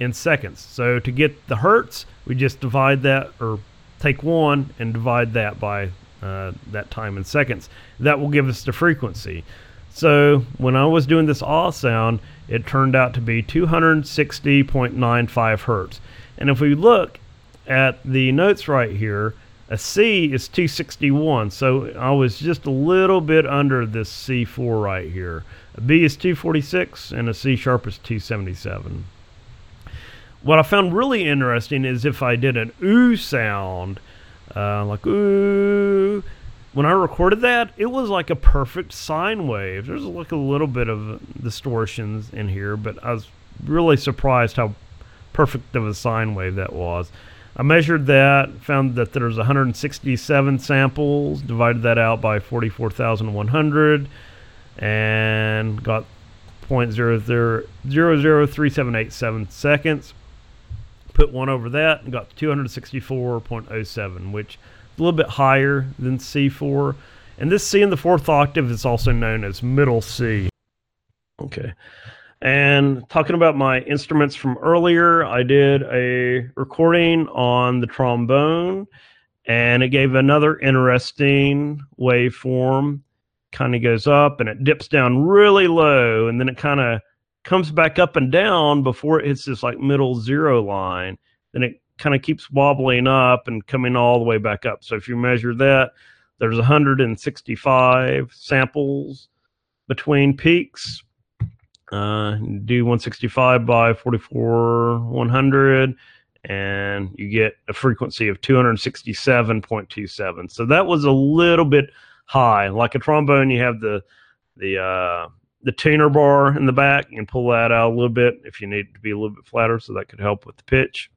Speaker 2: in seconds. So to get the hertz, we just divide that, or take one and divide that by uh, that time in seconds. That will give us the frequency. So when I was doing this ah sound, it turned out to be 260.95 hertz. And if we look at the notes right here, A C is 261, so I was just a little bit under this C4 right here. A B is 246, and a C sharp is 277. What I found really interesting is if I did an ooh sound, uh, like ooh, when I recorded that, it was like a perfect sine wave. There's like a little bit of distortions in here, but I was really surprised how perfect of a sine wave that was. I measured that, found that there's 167 samples, divided that out by 44,100, and got 0.003787 seconds. Put one over that and got 264.07, which is a little bit higher than C4. And this C in the fourth octave is also known as middle C. Okay. And talking about my instruments from earlier, I did a recording on the trombone and it gave another interesting waveform. Kind of goes up and it dips down really low and then it kind of comes back up and down before it hits this like middle zero line. Then it kind of keeps wobbling up and coming all the way back up. So if you measure that, there's 165 samples between peaks uh, do 165 by 44 100 and you get a frequency of 267.27 so that was a little bit high like a trombone you have the the uh, the tuner bar in the back and pull that out a little bit if you need it to be a little bit flatter so that could help with the pitch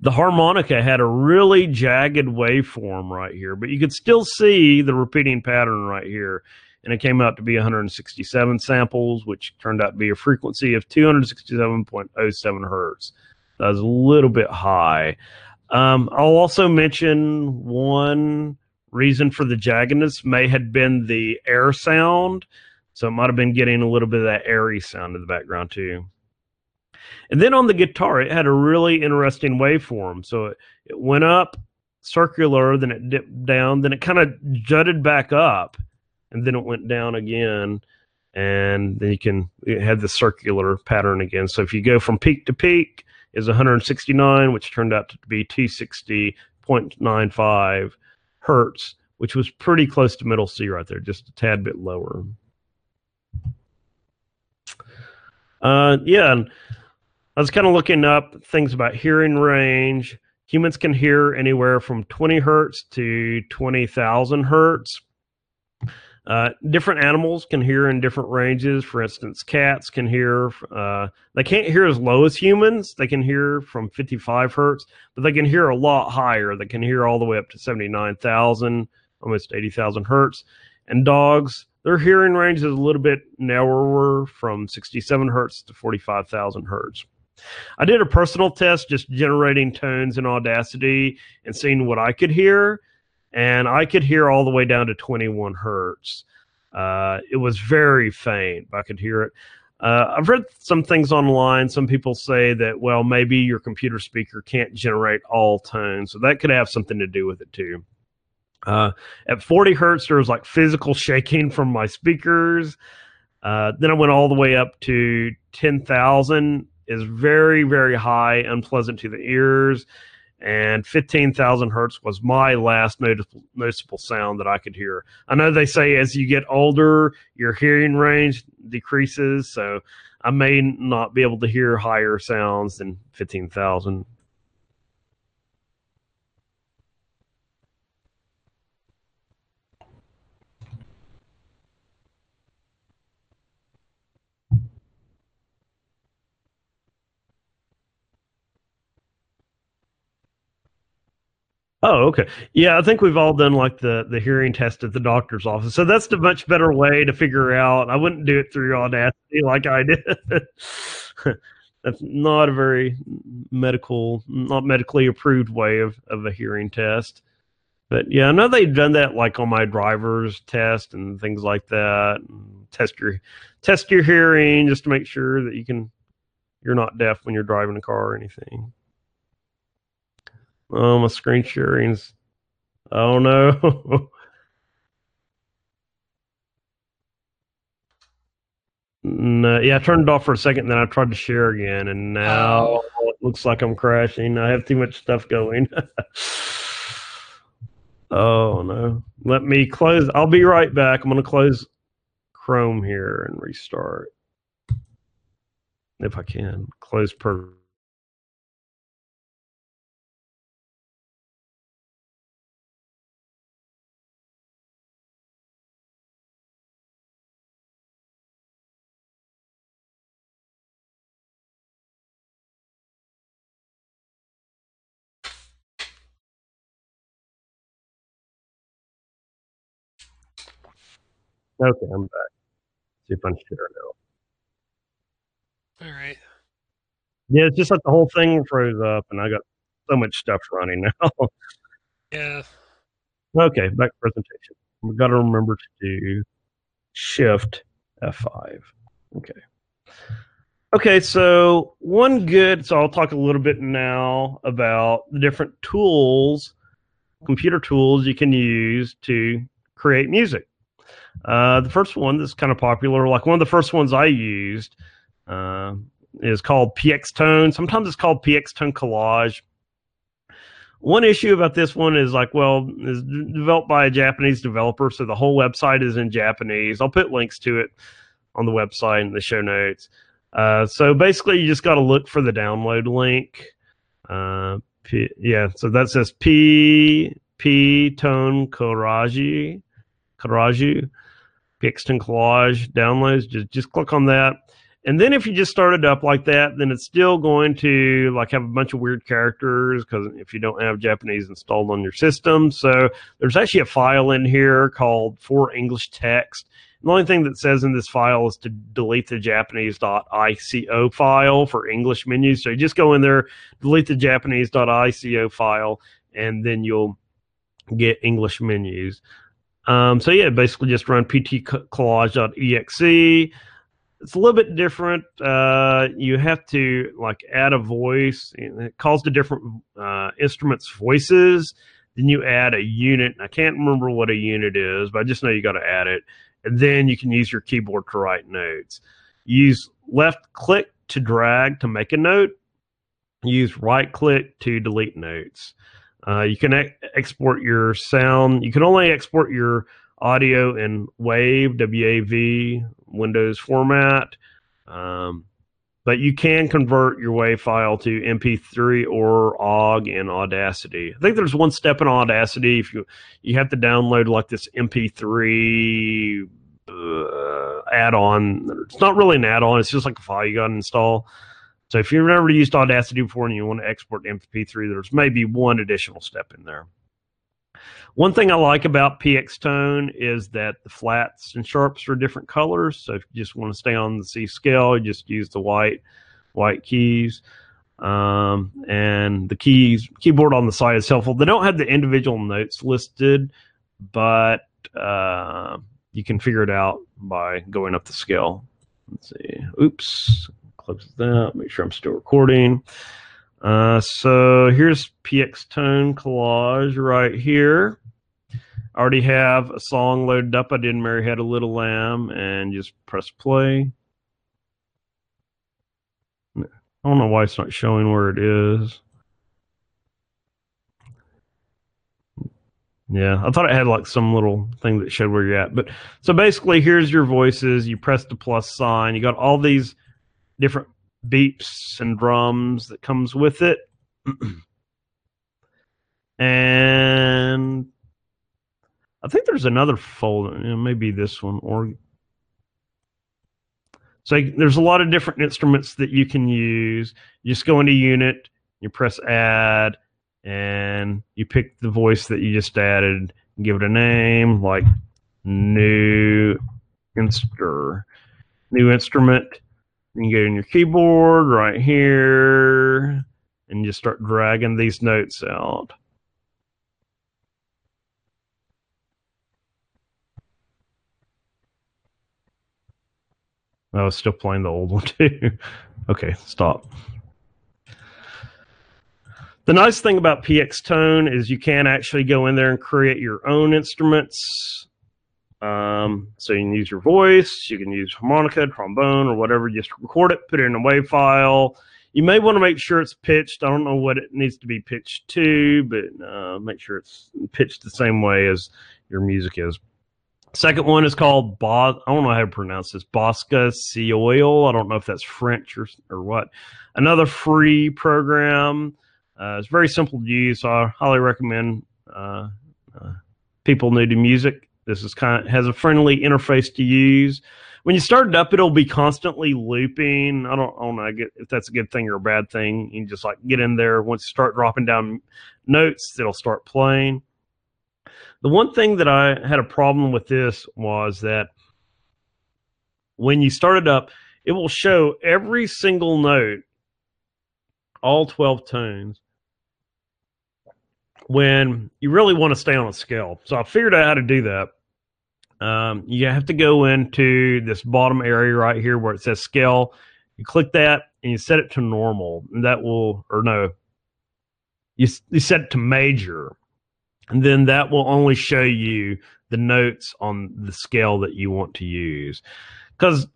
Speaker 2: the harmonica had a really jagged waveform right here but you could still see the repeating pattern right here and it came out to be 167 samples, which turned out to be a frequency of 267.07 hertz. That was a little bit high. Um, I'll also mention one reason for the jaggedness may have been the air sound. So it might have been getting a little bit of that airy sound in the background too. And then on the guitar, it had a really interesting waveform. So it, it went up circular, then it dipped down, then it kind of jutted back up and then it went down again and then you can it had the circular pattern again so if you go from peak to peak is 169 which turned out to be 260.95 hertz which was pretty close to middle c right there just a tad bit lower uh, yeah and i was kind of looking up things about hearing range humans can hear anywhere from 20 hertz to 20000 hertz uh, different animals can hear in different ranges. For instance, cats can hear, uh, they can't hear as low as humans. They can hear from 55 hertz, but they can hear a lot higher. They can hear all the way up to 79,000, almost 80,000 hertz. And dogs, their hearing range is a little bit narrower from 67 hertz to 45,000 hertz. I did a personal test just generating tones in Audacity and seeing what I could hear and I could hear all the way down to 21 hertz. Uh, it was very faint, but I could hear it. Uh, I've read some things online. Some people say that, well, maybe your computer speaker can't generate all tones, so that could have something to do with it too. Uh, at 40 hertz, there was like physical shaking from my speakers. Uh, then I went all the way up to 10,000. is very, very high, unpleasant to the ears and 15,000 hertz was my last noticeable, noticeable sound that I could hear. I know they say as you get older, your hearing range decreases, so I may not be able to hear higher sounds than 15,000. Oh, okay. Yeah, I think we've all done like the the hearing test at the doctor's office. So that's the much better way to figure out. I wouldn't do it through Audacity like I did. that's not a very medical, not medically approved way of of a hearing test. But yeah, I know they've done that like on my driver's test and things like that. Test your test your hearing just to make sure that you can you're not deaf when you're driving a car or anything. Oh, my screen sharing's. Oh no. no, yeah, I turned it off for a second, then I tried to share again, and now oh. it looks like I'm crashing. I have too much stuff going. Oh no. Let me close. I'll be right back. I'm going to close Chrome here and restart. If I can. Close per. Okay, I'm back. See if I'm sure now.
Speaker 3: All right.
Speaker 2: Yeah, it's just like the whole thing froze up, and I got so much stuff running now.
Speaker 3: Yeah.
Speaker 2: okay, back to presentation. We've got to remember to do Shift F5. Okay. Okay, so one good, so I'll talk a little bit now about the different tools, computer tools you can use to create music. Uh, the first one that's kind of popular, like one of the first ones I used, uh, is called PX Tone. Sometimes it's called PX Tone Collage. One issue about this one is like, well, is developed by a Japanese developer, so the whole website is in Japanese. I'll put links to it on the website in the show notes. Uh, so basically, you just got to look for the download link. Uh, P, yeah, so that says P P Tone Karaji Karaju Pixton Collage downloads. Just just click on that. And then if you just start it up like that, then it's still going to like have a bunch of weird characters because if you don't have Japanese installed on your system. So there's actually a file in here called for English text. And The only thing that says in this file is to delete the Japanese.ico file for English menus. So you just go in there, delete the Japanese.ico file, and then you'll get English menus. Um, so yeah, basically just run ptcollage.exe. It's a little bit different. Uh, you have to like add a voice. It calls the different uh, instruments voices. Then you add a unit. I can't remember what a unit is, but I just know you got to add it. And then you can use your keyboard to write notes. Use left click to drag to make a note. Use right click to delete notes. Uh, you can ex- export your sound. You can only export your audio in WAV, WAV, Windows format. Um, but you can convert your WAV file to MP3 or OGG in Audacity. I think there's one step in Audacity. If you you have to download like this MP3 uh, add-on. It's not really an add-on. It's just like a file you got to install. So if you've never used Audacity before and you want to export MP3, there's maybe one additional step in there. One thing I like about PX Tone is that the flats and sharps are different colors. So if you just want to stay on the C scale, you just use the white white keys. Um, and the keys keyboard on the side is helpful. They don't have the individual notes listed, but uh, you can figure it out by going up the scale. Let's see. Oops, close that, make sure I'm still recording. Uh, so here's PX Tone Collage right here. I already have a song loaded up. I did Mary Had a Little Lamb and just press play. I don't know why it's not showing where it is. Yeah, I thought it had like some little thing that showed where you're at. But so basically, here's your voices. You press the plus sign. You got all these different beeps and drums that comes with it. and I think there's another folder, you know, maybe this one or so there's a lot of different instruments that you can use. You just go into unit, you press add, and you pick the voice that you just added, give it a name like new inster new instrument you get in your keyboard right here and just start dragging these notes out. I was still playing the old one too. okay, stop. The nice thing about PX Tone is you can actually go in there and create your own instruments um, so you can use your voice, you can use harmonica, trombone, or whatever. Just record it, put it in a WAV file. You may want to make sure it's pitched. I don't know what it needs to be pitched to, but uh, make sure it's pitched the same way as your music is. Second one is called Bos. I don't know how to pronounce this. Bosca Ceoil. I don't know if that's French or or what. Another free program. Uh, it's very simple to use. So I highly recommend uh, uh, people new to music. This is kind of has a friendly interface to use. When you start it up, it'll be constantly looping. I don't, I don't know if that's a good thing or a bad thing. You just like get in there. Once you start dropping down notes, it'll start playing. The one thing that I had a problem with this was that when you start it up, it will show every single note, all 12 tones, when you really want to stay on a scale. So I figured out how to do that. Um, you have to go into this bottom area right here where it says scale. You click that and you set it to normal, and that will, or no, you, you set it to major, and then that will only show you the notes on the scale that you want to use. Because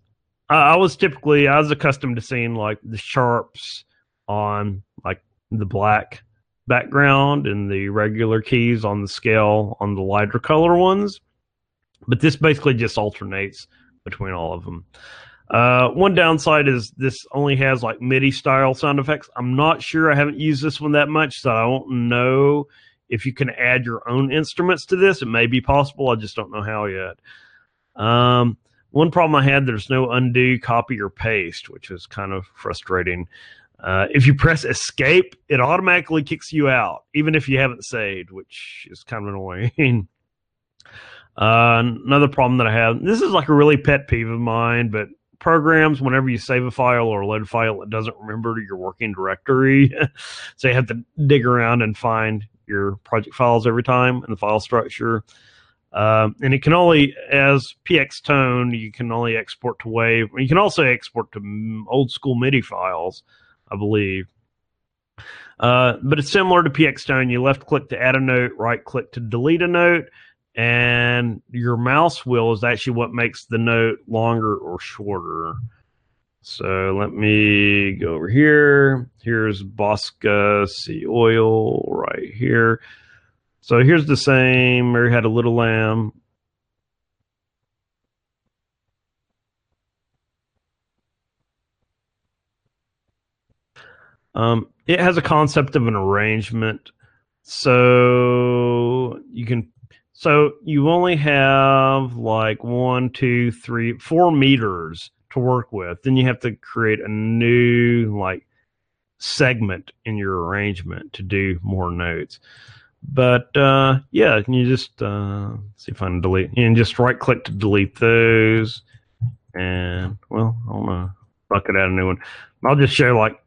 Speaker 2: I was typically I was accustomed to seeing like the sharps on like the black background and the regular keys on the scale on the lighter color ones. But this basically just alternates between all of them. Uh, one downside is this only has like MIDI style sound effects. I'm not sure. I haven't used this one that much, so I don't know if you can add your own instruments to this. It may be possible. I just don't know how yet. Um, one problem I had, there's no undo, copy, or paste, which is kind of frustrating. Uh, if you press escape, it automatically kicks you out, even if you haven't saved, which is kind of annoying. uh, another problem that I have, this is like a really pet peeve of mine, but programs, whenever you save a file or load a file, it doesn't remember your working directory. so you have to dig around and find your project files every time in the file structure. Um, and it can only, as PX Tone, you can only export to WAV. You can also export to old school MIDI files. I believe. Uh, but it's similar to PX Tone. You left click to add a note, right click to delete a note, and your mouse wheel is actually what makes the note longer or shorter. So let me go over here. Here's Bosca Ceoil right here. So here's the same. Mary had a little lamb. Um, it has a concept of an arrangement. So you can so you only have like one, two, three, four meters to work with. Then you have to create a new like segment in your arrangement to do more notes. But uh, yeah, you just uh, see if I can delete and just right click to delete those. And well, I don't know. Bucket out a new one. I'll just show like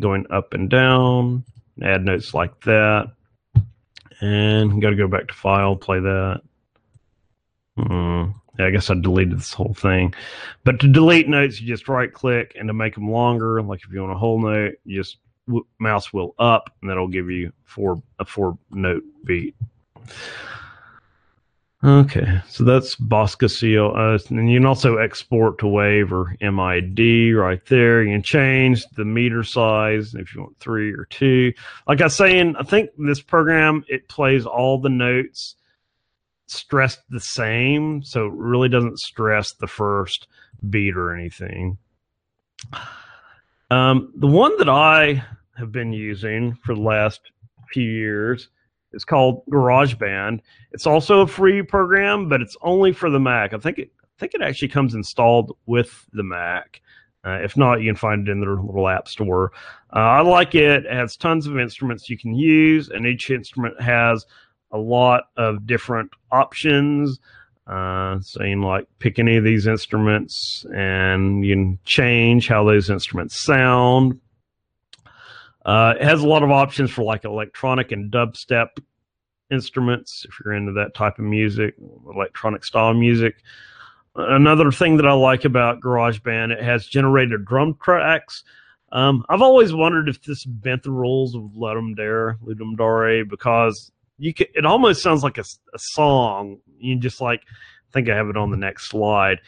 Speaker 2: going up and down, add notes like that. And got to go back to file, play that. Hmm. Yeah, I guess I deleted this whole thing. But to delete notes, you just right click, and to make them longer, like if you want a whole note, you just mouse wheel up, and that'll give you four a four note beat. Okay, so that's Bosca Ceoil. Uh, and you can also export to WAV or MID right there. You can change the meter size if you want three or two. Like I was saying, I think this program, it plays all the notes stressed the same. So it really doesn't stress the first beat or anything. Um, the one that I have been using for the last few years it's called GarageBand. It's also a free program, but it's only for the Mac. I think it, I think it actually comes installed with the Mac. Uh, if not, you can find it in their little app store. Uh, I like it. It has tons of instruments you can use, and each instrument has a lot of different options. Uh, saying like pick any of these instruments, and you can change how those instruments sound. Uh, it has a lot of options for like electronic and dubstep instruments if you're into that type of music, electronic style music. Another thing that I like about GarageBand, it has generated drum tracks. Um, I've always wondered if this bent the rules of Ludum Dare, Ludum Dare, because you can, it almost sounds like a, a song. You just like, I think I have it on the next slide.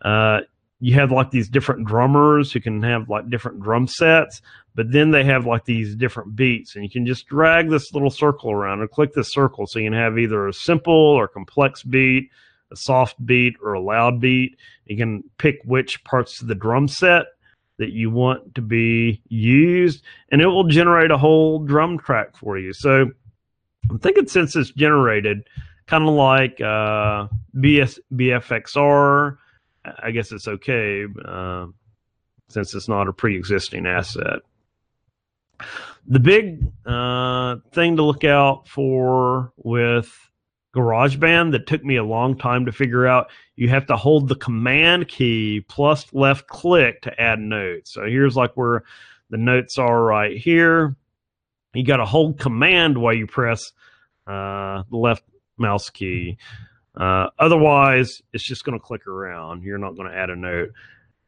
Speaker 2: Uh, you have like these different drummers who can have like different drum sets, but then they have like these different beats, and you can just drag this little circle around and click this circle so you can have either a simple or complex beat, a soft beat, or a loud beat. You can pick which parts of the drum set that you want to be used, and it will generate a whole drum track for you. So I'm thinking since it's generated, kind of like uh, BS, BFXR I guess it's okay uh, since it's not a pre-existing asset. The big uh, thing to look out for with GarageBand that took me a long time to figure out, you have to hold the command key plus left click to add notes. So here's like where the notes are right here. You got to hold command while you press uh, the left mouse key. Uh, otherwise, it's just going to click around. You're not going to add a note.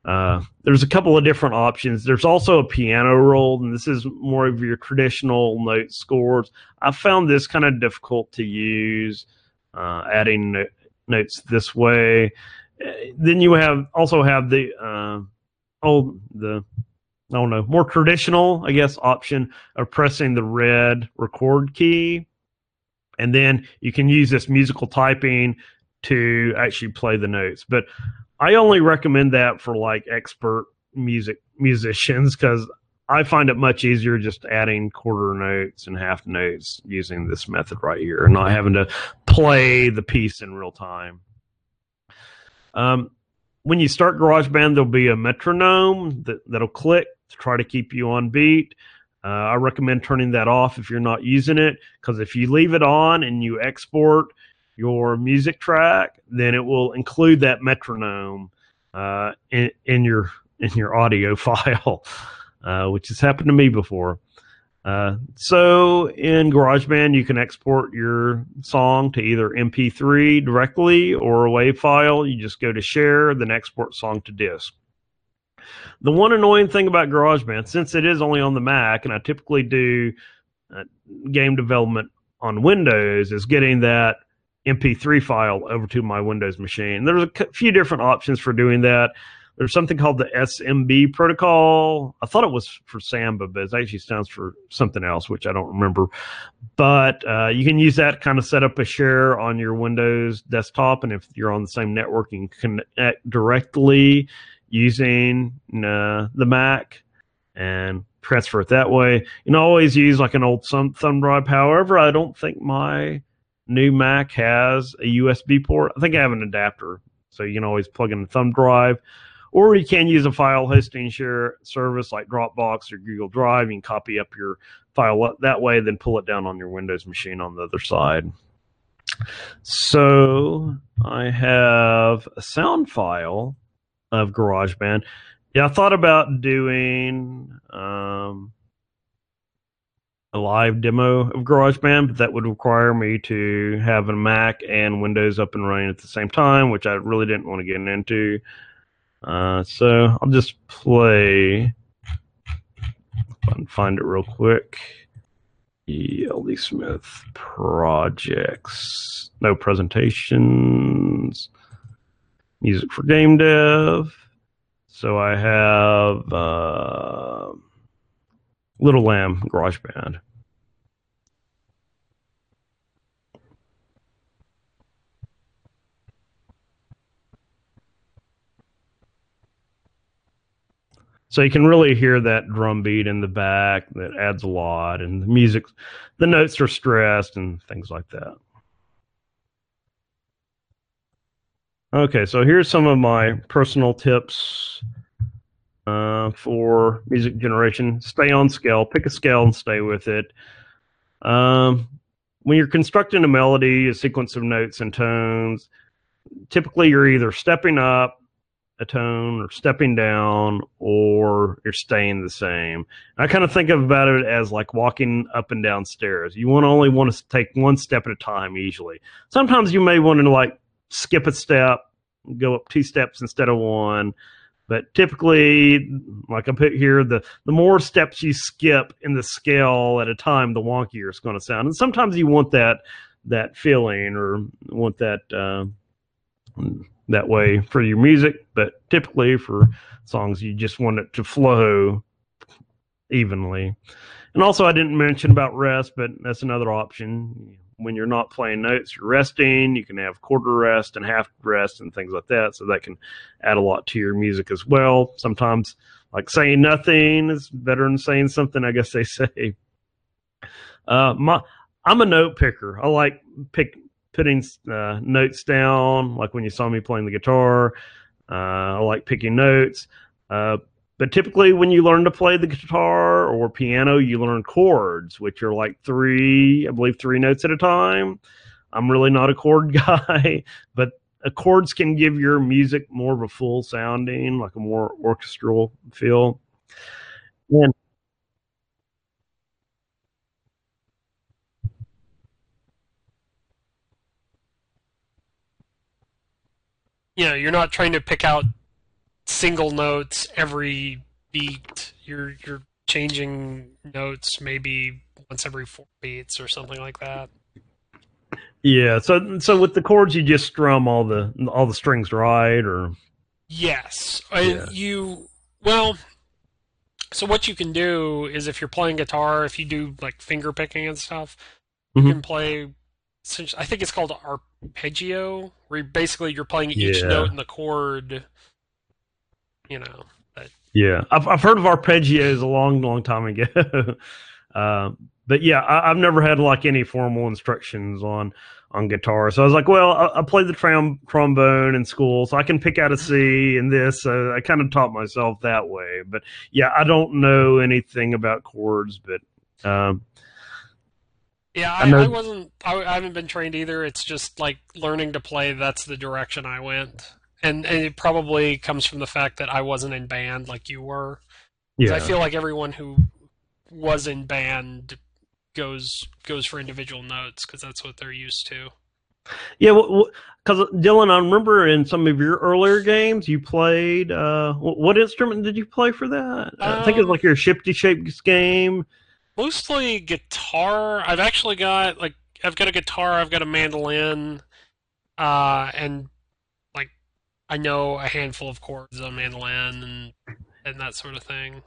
Speaker 2: Uh, there's a couple of different options. There's also a piano roll, and this is more of your traditional note scores. I found this kind of difficult to use, uh, adding no- notes this way. Uh, then you have also have the uh, oh the I don't know more traditional I guess option of pressing the red record key and then you can use this musical typing to actually play the notes. But I only recommend that for like expert music musicians because I find it much easier just adding quarter notes and half notes using this method right here, and not having to play the piece in real time. Um, when you start GarageBand, there'll be a metronome that, that'll click to try to keep you on beat. Uh, I recommend turning that off if you're not using it because if you leave it on and you export your music track, then it will include that metronome uh, in, in, your in your audio file, uh, which has happened to me before. Uh, so in GarageBand, you can export your song to either MP3 directly or a WAV file. You just go to Share, then export song to disk. The one annoying thing about GarageBand, since it is only on the Mac, and I typically do uh, game development on Windows, is getting that MP3 file over to my Windows machine. There's a few different options for doing that. There's something called the SMB protocol. I thought it was for Samba, but it actually stands for something else, which I don't remember. But uh, you can use that kind of set up a share on your Windows desktop, and if you're on the same network, you can connect directly using uh, the Mac and transfer it that way. You know, always use like an old thumb drive. However, I don't think my new Mac has a USB port. I think I have an adapter, so you can always plug in a thumb drive. Or you can use a file hosting share service like Dropbox or Google Drive. You can copy up your file that way, then pull it down on your Windows machine on the other side. So I have a sound file of GarageBand. Yeah, I thought about doing um, a live demo of GarageBand, but that would require me to have a Mac and Windows up and running at the same time, which I really didn't want to get into. Uh, so I'll just play. I can find it real quick. ELD Smith projects. No presentations music for game dev. So I have uh, Little Lamb Garage Band. So you can really hear that drum beat in the back that adds a lot, and the music, the notes are stressed and things like that. Okay, so here's some of my personal tips uh, for music generation. Stay on scale. Pick a scale and stay with it. Um, when you're constructing a melody, a sequence of notes and tones, typically you're either stepping up a tone or stepping down or you're staying the same. I kind of think about it as like walking up and down stairs. You want only want to take one step at a time usually. Sometimes you may want to like skip a step, go up two steps instead of one. But typically, like I put here, the, the more steps you skip in the scale at a time, the wonkier it's going to sound. And sometimes you want that that feeling or want that uh, that way for your music, but typically for songs you just want it to flow evenly. And also, I didn't mention about rest, but that's another option. When you're not playing notes, you're resting. You can have quarter rest and half rest and things like that. So that can add a lot to your music as well. Sometimes, like saying nothing is better than saying something. I guess they say. Uh, my, I'm a note picker. I like pick putting uh, notes down, like when you saw me playing the guitar. Uh, I like picking notes. Uh, but typically, when you learn to play the guitar or piano, you learn chords, which are like three, I believe, three notes at a time. I'm really not a chord guy, but uh, chords can give your music more of a full sounding, like a more orchestral feel. And
Speaker 3: you know, you're not trying to pick out single notes every beat. You're you're changing notes maybe once every four beats or something like that.
Speaker 2: Yeah. So so with the chords, you just strum all the all the strings right, or
Speaker 3: yes, yeah. you well. So what you can do is if you're playing guitar, if you do like finger picking and stuff, mm-hmm. you can play. I think it's called arpeggio, where basically you're playing each yeah. note in the chord you know. But.
Speaker 2: Yeah, I've I've heard of arpeggios a long, long time ago. uh, but yeah, I, have never had like any formal instructions on on guitar. So I was like, well, I, I played the trom- trombone in school, so I can pick out a C and this. So I kind of taught myself that way. But yeah, I don't know anything about chords, but. Um,
Speaker 3: yeah, I, I, I wasn't. I, I haven't been trained either. It's just like learning to play. That's the direction I went and, and it probably comes from the fact that I wasn't in band like you were. Yeah. I feel like everyone who was in band goes goes for individual notes because that's what they're used to.
Speaker 2: Yeah, because well, Dylan, I remember in some of your earlier games you played. Uh, what instrument did you play for that? Um, I think it's like your Shifty Shapes game.
Speaker 3: Mostly guitar. I've actually got like I've got a guitar. I've got a mandolin, uh, and I know a handful of chords on mandolin and and that sort of thing.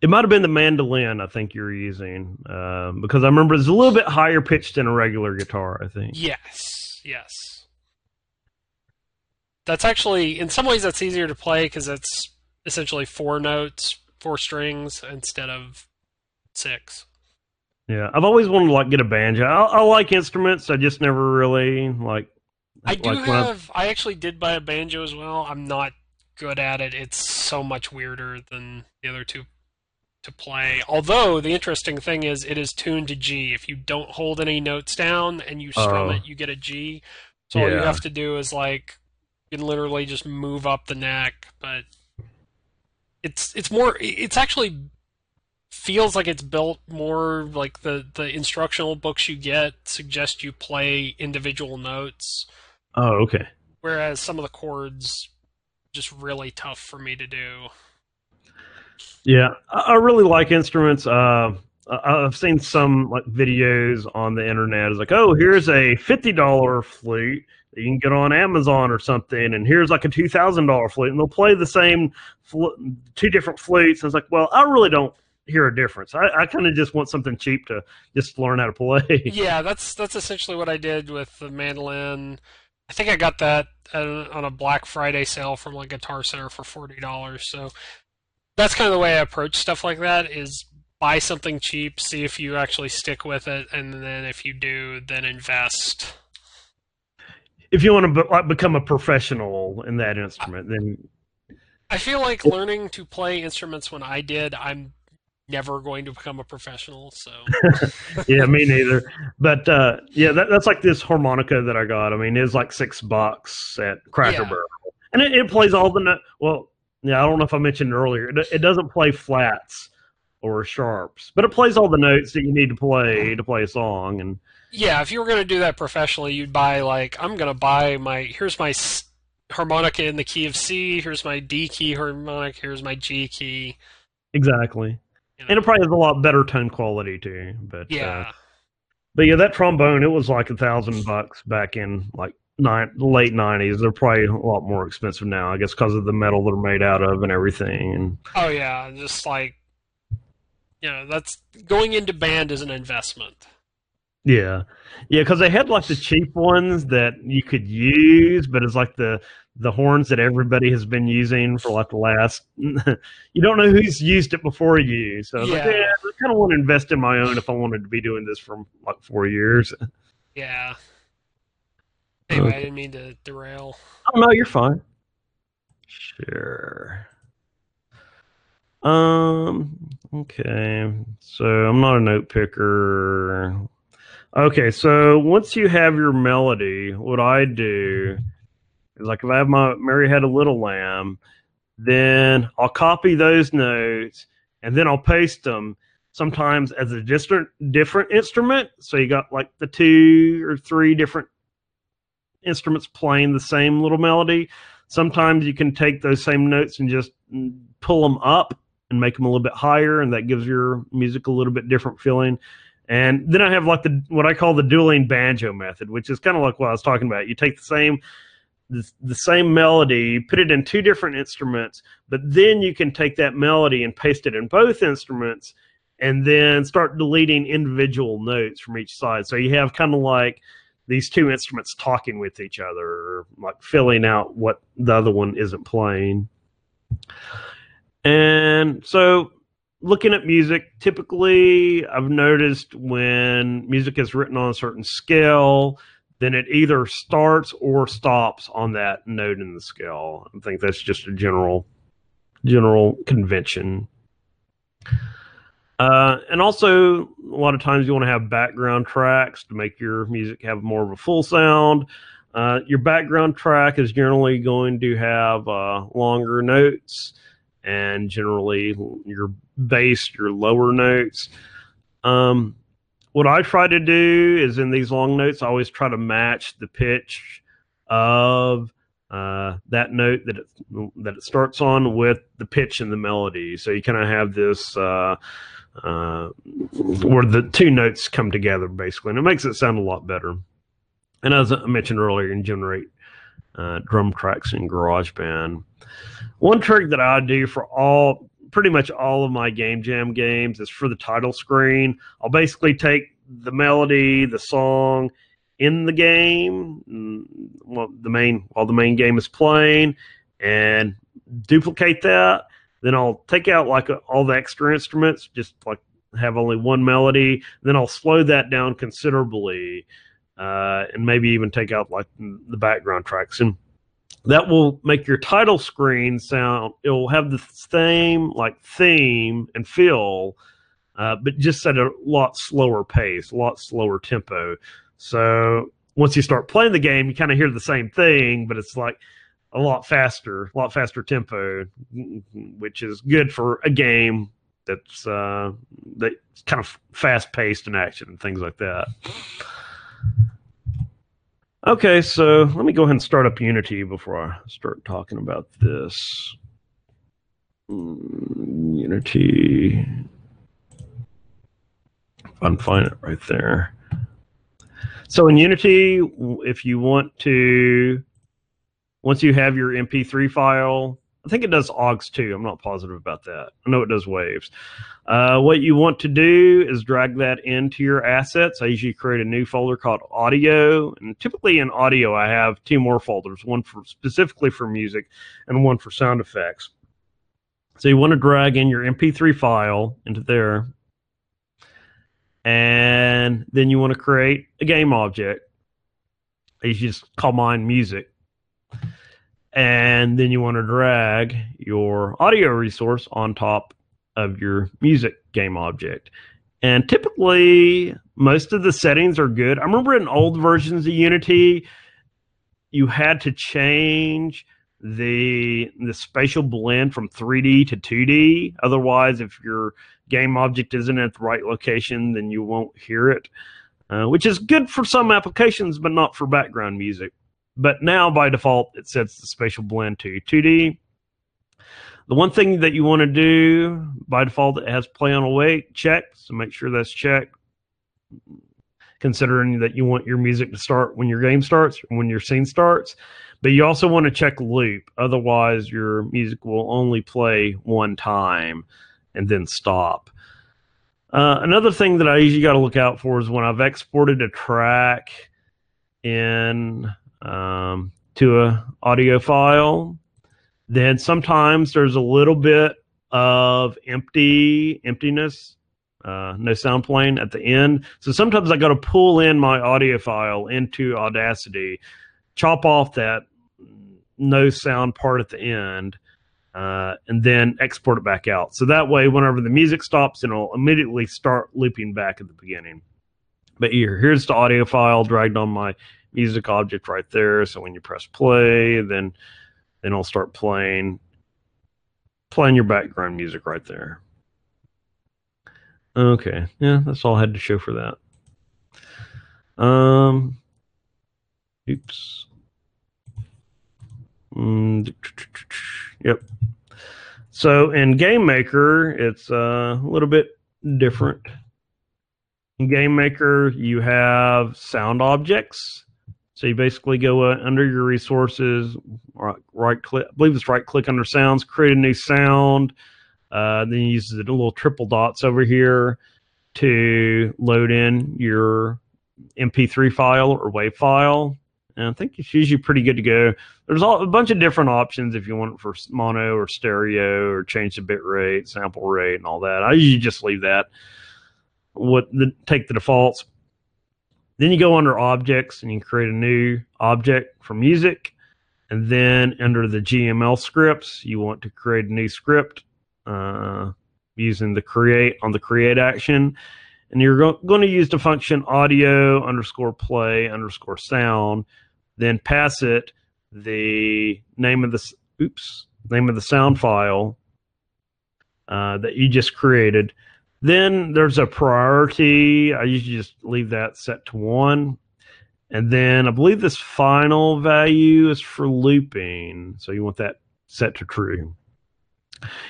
Speaker 2: It might have been the mandolin I think you were using uh, because I remember it's a little bit higher pitched than a regular guitar. I think.
Speaker 3: Yes. Yes. That's actually in some ways that's easier to play because it's essentially four notes, four strings instead of six.
Speaker 2: Yeah, I've always wanted to like get a banjo. I, I like instruments. I just never really like
Speaker 3: I do like have. I actually did buy a banjo as well. I'm not good at it. It's so much weirder than the other two to play. Although the interesting thing is, it is tuned to G. If you don't hold any notes down and you strum oh. it, you get a G. So yeah. all you have to do is like you can literally just move up the neck, but it's it's more. It's actually feels like it's built more like the the instructional books you get suggest you play individual notes
Speaker 2: Oh, okay.
Speaker 3: Whereas some of the chords just really tough for me to do.
Speaker 2: Yeah, I really like instruments. Uh, I've seen some like videos on the internet. It's like, oh, here's a fifty dollar flute that you can get on Amazon or something, and here's like a two thousand dollar flute, and they'll play the same fl- two different flutes. And it's like, well, I really don't hear a difference. I, I kind of just want something cheap to just learn how to play.
Speaker 3: Yeah, that's that's essentially what I did with the mandolin. I think I got that uh, on a Black Friday sale from like Guitar Center for forty dollars. So that's kind of the way I approach stuff like that: is buy something cheap, see if you actually stick with it, and then if you do, then invest.
Speaker 2: If you want to be- uh, become a professional in that instrument, then
Speaker 3: I feel like learning to play instruments when I did, I'm never going to become a professional. So
Speaker 2: yeah, me neither. But uh, yeah, that, that's like this harmonica that I got. I mean, it's like six bucks at Cracker yeah. Barrel, and it, it, plays all the no- well. Yeah, I don't know if I mentioned earlier. It, it doesn't play flats or sharps, but it plays all the notes that you need to play to play a song. And
Speaker 3: yeah, if you were going to do that professionally, you'd buy like I'm going to buy my here's my harmonica in the key of C. Here's my D key harmonic. Here's my G key.
Speaker 2: Exactly. And it probably has a lot better tone quality too. But
Speaker 3: yeah. Uh,
Speaker 2: but yeah, that trombone it was like a thousand bucks back in like nine, late '90s. They're probably a lot more expensive now, I guess, because of the metal they're made out of and everything. And
Speaker 3: Oh yeah, just like you know, that's going into band is an investment.
Speaker 2: yeah, yeah, because they had like the cheap ones that you could use, but it's like the the horns that everybody has been using for like the last. you don't know who's used it before you, so I like,
Speaker 3: Yeah.
Speaker 2: yeah, I kind of want to invest in my own if I wanted to be doing this for like four years.
Speaker 3: Yeah. Anyway, I didn't mean to derail.
Speaker 2: Oh no, you're fine. Sure. Um. Okay. So I'm not a note picker. Okay. So once you have your melody, what I do like if I have my Mary Had a Little Lamb, then I'll copy those notes and then I'll paste them sometimes as a different different instrument. So you got like the two or three different instruments playing the same little melody. Sometimes you can take those same notes and just pull them up and make them a little bit higher, and that gives your music a little bit different feeling. And then I have like the what I call the dueling banjo method, which is kind of like what I was talking about. You take the same the, same melody, put it in two different instruments, but then you can take that melody and paste it in both instruments and then start deleting individual notes from each side. So you have kind of like these two instruments talking with each other, like filling out what the other one isn't playing. And so, looking at music, typically I've noticed when music is written on a certain scale, then it either starts or stops on that note in the scale. I think that's just a general general convention. Uh, and also, a lot of times you want to have background tracks to make your music have more of a full sound. Uh, your background track is generally going to have uh, longer notes and generally your bass, your lower notes. Um, what I try to do is in these long notes, I always try to match the pitch of uh, that note that it that it starts on with the pitch and the melody. So you kind of have this uh, uh, where the two notes come together basically, and it makes it sound a lot better. And as I mentioned earlier, you can generate uh, drum tracks in GarageBand. One trick that I do for all, pretty much all of my Game Jam games is for the title screen. I'll basically take the melody, the song in the game, mm, well, the main while the main game is playing, and duplicate that. Then I'll take out like all the extra instruments, just like have only one melody. Then I'll slow that down considerably, uh, and maybe even take out like the background tracks and that will make your title screen sound it will have the same like theme and feel uh, but just at a lot slower pace a lot slower tempo. So once you start playing the game you kind of hear the same thing but it's like a lot faster a lot faster tempo which is good for a game that's uh that's kind of fast paced in action and things like that Okay, so let me go ahead and start up Unity before I start talking about this. Mm, Unity. If I can find it right there. So in Unity, if you want to, once you have your MP3 file, I think it does OGGs too. I'm not positive about that. I know it does waves. Uh, what you want to do is drag that into your assets. I usually create a new folder called audio, and typically in audio, I have two more folders: one for specifically for music, and one for sound effects. So you want to drag in your MP3 file into there, and then you want to create a game object. You just call mine music and then you want to drag your audio resource on top of your music game object. And typically, most of the settings are good. I remember in old versions of Unity, you had to change the the spatial blend from 3D to 2D. Otherwise, if your game object isn't at the right location, then you won't hear it, uh, which is good for some applications, but not for background music. But now by default, it sets the spatial blend to 2D. The one thing that you want to do by default, it has play on awake checked, so make sure that's checked. considering that you want your music to start when your game starts, when your scene starts. But you also want to check loop, otherwise your music will only play one time and then stop. Uh, another thing that I usually got to look out for is when I've exported a track in um, to a audio file, then sometimes there's a little bit of empty emptiness, uh, no sound playing at the end. So sometimes I got to pull in my audio file into Audacity, chop off that no sound part at the end, uh, and then export it back out. So that way, whenever the music stops, it'll immediately start looping back at the beginning. But here, here's the audio file dragged on my music object right there. So when you press play, then then it'll start playing playing your background music right there. Okay, yeah, that's all I had to show for that. Um, oops. Mm, yep. So in Game Maker, it's uh, a little bit different. In Game Maker, you have sound objects. So you basically go uh, under your resources, right, right, click, I believe it's right click under sounds, create a new sound. Uh, then you use the little triple dots over here to load in your MP3 file or WAV file. And I think it's usually pretty good to go. There's all, a bunch of different options if you want it for mono or stereo or change the bit rate, sample rate, and all that. I usually just leave that. What the take the defaults. Then you go under objects and you create a new object for music. And then under the GML scripts, you want to create a new script uh, using the create on the create action. And you're go- going to use the function audio underscore play underscore sound, then pass it the name of the oops name of the sound file uh, that you just created then there's a priority. I usually just leave that set to one. And then I believe this final value is for looping. So you want that set to true.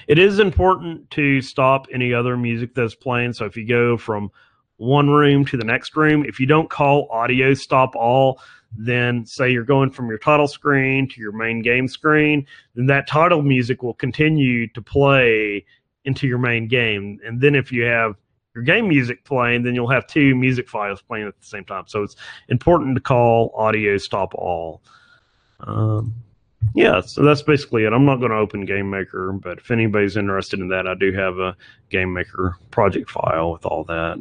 Speaker 2: It is important to stop any other music that's playing. So if you go from one room to the next room, if you don't call audio stop all, then say you're going from your title screen to your main game screen, then that title music will continue to play into your main game. And then if you have your game music playing, then you'll have two music files playing at the same time. So it's important to call audio stop all. Um, yeah, so that's basically it. I'm not going to open Game Maker, but if anybody's interested in that, I do have a Game Maker project file with all that.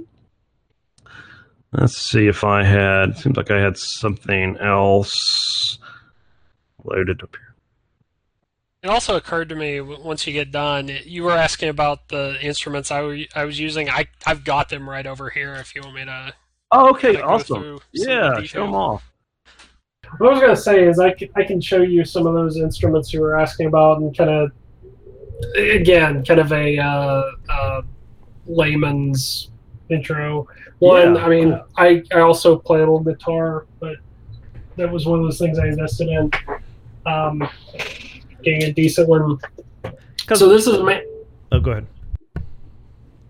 Speaker 2: Let's see if I had, seems like I had something else loaded up here.
Speaker 4: It also occurred to me once you get done, you were asking about the instruments I, I was using. I I've got them right over here. If you want me to.
Speaker 2: Oh, okay, awesome. Yeah, show them off.
Speaker 3: What I was gonna say is I can, I can show you some of those instruments you were asking about and kind of again kind of a uh, uh, layman's intro. One, yeah. I mean, I I also play a little guitar, but that was one of those things I invested in. Um, getting a decent one. So this is my.
Speaker 2: Oh, go ahead.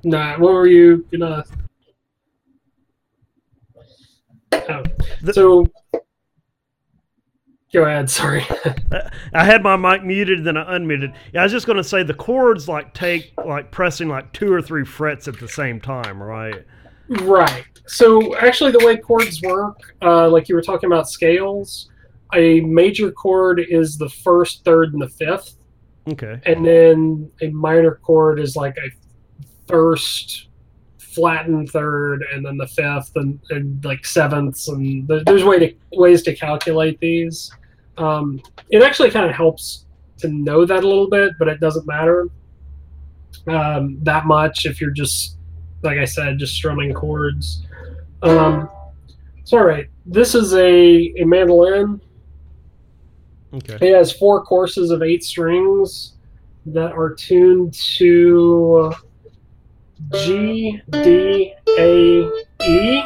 Speaker 3: Nah, what were you gonna? Oh. The... So. Go ahead. Sorry.
Speaker 2: I had my mic muted, then I unmuted. Yeah, I was just going to say the chords like take like pressing like two or three frets at the same time, right?
Speaker 3: Right. So actually, the way chords work, uh, like you were talking about scales, a major chord is the first, third, and the fifth.
Speaker 2: Okay.
Speaker 3: And then a minor chord is like a first, flattened third, and then the fifth, and, and like sevenths, and there's way to ways to calculate these. Um, it actually kind of helps to know that a little bit, but it doesn't matter um, that much if you're just, like I said, just strumming chords. Um, so, all right, this is a, a mandolin
Speaker 2: Okay.
Speaker 3: It has four courses of eight strings that are tuned to G, D, A, E,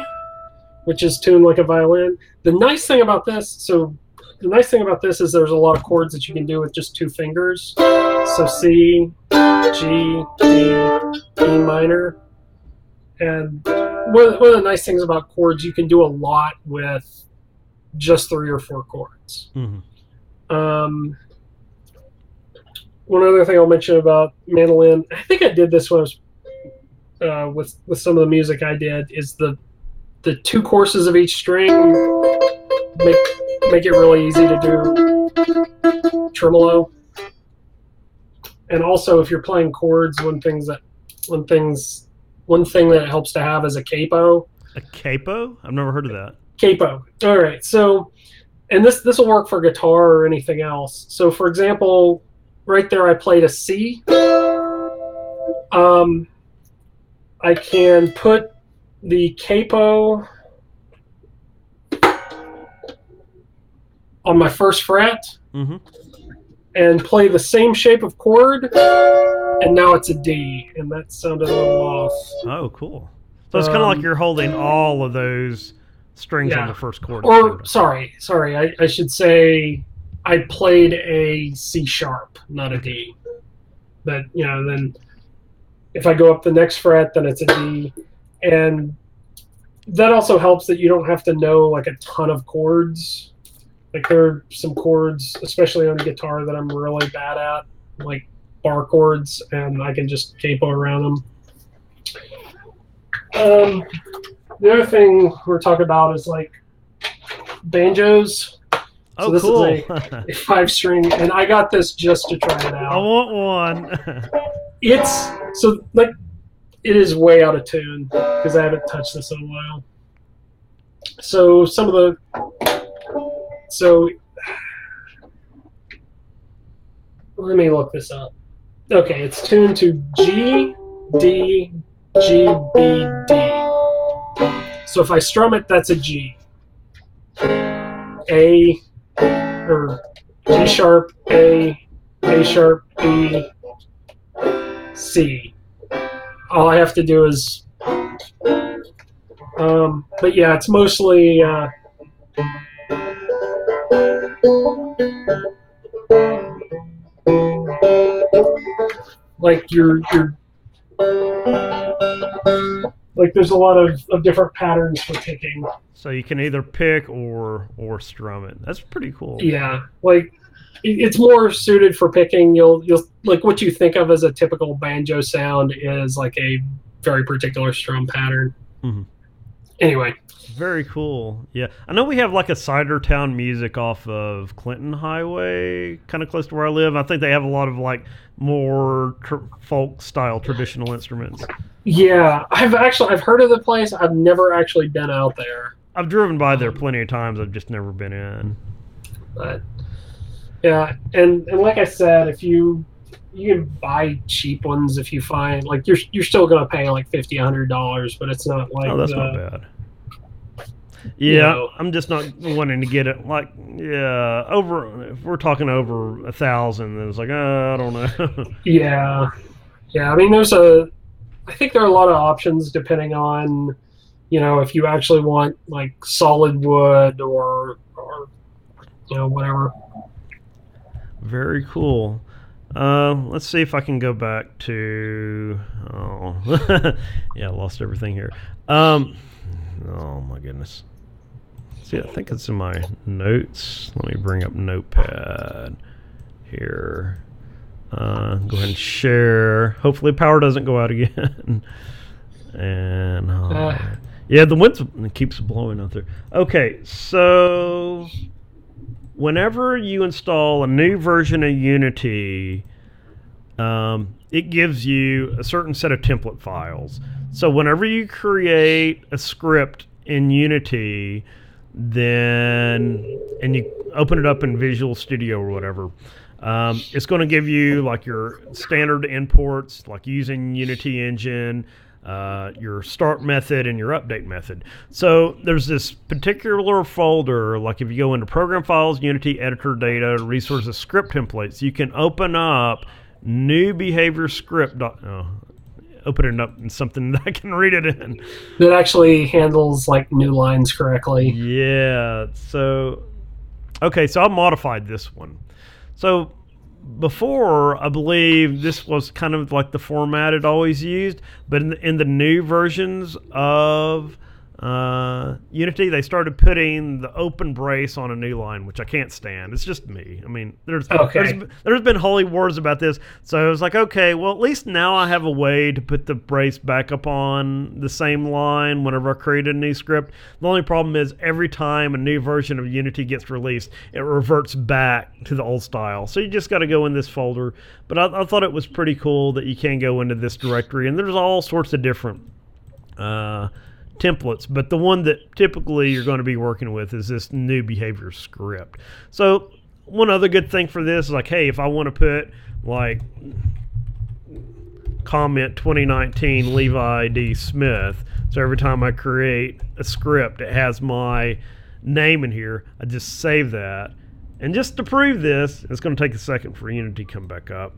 Speaker 3: which is tuned like a violin. The nice thing about this, so the nice thing about this is there's a lot of chords that you can do with just two fingers. So C, G, D, E minor, and one, one of the nice things about chords, you can do a lot with just three or four chords.
Speaker 2: Mhm.
Speaker 3: Um, one other thing I'll mention about mandolin, I think I did this when I was uh, with with some of the music I did, is the the two courses of each string make make it really easy to do tremolo. And also, if you're playing chords, one things that one things one thing that helps to have is a capo.
Speaker 2: A capo? I've never heard of that.
Speaker 3: Capo. All right. So, and this this will work for guitar or anything else. So, for example, right there, I played a C. Um, I can put the capo on my first fret
Speaker 2: hmm
Speaker 3: and play the same shape of chord, and now it's a D, and that sounded a little off.
Speaker 2: Oh, cool. So it's kind of like
Speaker 3: Um,
Speaker 2: you're holding all of those strings on the first chord.
Speaker 3: Or sorry, sorry, I, I should say I played a C sharp, not a D. But you know, then if I go up the next fret, then it's a D, and that also helps that you don't have to know like a ton of chords. Like there are some chords, especially on guitar, that I'm really bad at, like bar chords, and I can just capo around them. Um, the other thing we're talking about is like banjos.
Speaker 2: oh,
Speaker 3: this is
Speaker 2: cool.
Speaker 3: a- a five string, and I got this just to try it out.
Speaker 2: I want one.
Speaker 3: It's so like it is way out of tune because I haven't touched this in a while. So some of the so let me look this up. Okay, it's tuned to G D G B D. So if I strum it, that's a G. A or G sharp A A sharp B C. All I have to do is, um, but yeah, it's mostly. Uh, like you're you're like there's a lot of, of different patterns for picking.
Speaker 2: so you can either pick or or strum it. That's pretty cool.
Speaker 3: Yeah, like it's more suited for picking. You'll you'll like what you think of as a typical banjo sound is like a very particular strum pattern.
Speaker 2: Mhm.
Speaker 3: Anyway,
Speaker 2: Very cool. Yeah, I know we have like a cider town music off of Clinton Highway, kind of close to where I live. I think they have a lot of like more tr- folk style traditional instruments.
Speaker 3: yeah, I've actually I've heard of the place. I've never actually been out there,
Speaker 2: I've driven by there plenty of times. I've just never been in.
Speaker 3: but yeah, and and like I said, if you you can buy cheap ones if you find like you're you're still gonna pay like fifty hundred dollars, but it's not like
Speaker 2: oh, that's
Speaker 3: the-
Speaker 2: not bad.
Speaker 3: You
Speaker 2: Yeah,
Speaker 3: know.
Speaker 2: I'm just not wanting to get it like yeah over. If we're talking over a thousand, then it's like uh, I don't know.
Speaker 3: Yeah, yeah. I mean, there's a. I think there are a lot of options depending on, you know, if you actually want like solid wood or, or, you know, whatever.
Speaker 2: Very cool. Uh, let's see if I can go back to. Oh, yeah, I lost everything here. Um, oh my goodness. See, I think it's in my notes. Let me bring up Notepad here. Uh, go ahead and share. Hopefully, power doesn't go out again. and oh,
Speaker 3: Uh.
Speaker 2: yeah, the wind keeps blowing out there. Okay, so whenever you install a new version of Unity, um, it gives you a certain set of template files. So whenever you create a script in Unity, then and you open it up in Visual Studio or whatever, um, it's going to give you like your standard imports, like using Unity Engine, uh, your start method, and your update method. So there's this particular folder, like if you go into Program Files, Unity Editor Data, Resources, Script Templates, you can open up new behavior script. Oh, open it up in something that I can read it in.
Speaker 3: That actually handles like new lines correctly.
Speaker 2: Yeah. So, okay. So I modified this one. So before, I believe this was kind of like the format it always used, but in the, in the new versions of uh, Unity, they started putting the open brace on a new line, which I can't stand. It's just me. I mean, there's
Speaker 3: Okay.
Speaker 2: there's, there's been holy wars about this, so I was like, okay, well, at least now I have a way to put the brace back up on the same line whenever I create a new script. The only problem is every time a new version of Unity gets released, it reverts back to the old style. So you just got to go in this folder. But I, I thought it was pretty cool that you can go into this directory, and there's all sorts of different uh, templates, but the one that typically you're going to be working with is this new behavior script. So one other good thing for this is like, hey, if I want to put like comment 2019 Levi D Smith, so every time I create a script, it has my name in here. I just save that. And just to prove this, it's going to take a second for Unity to come back up.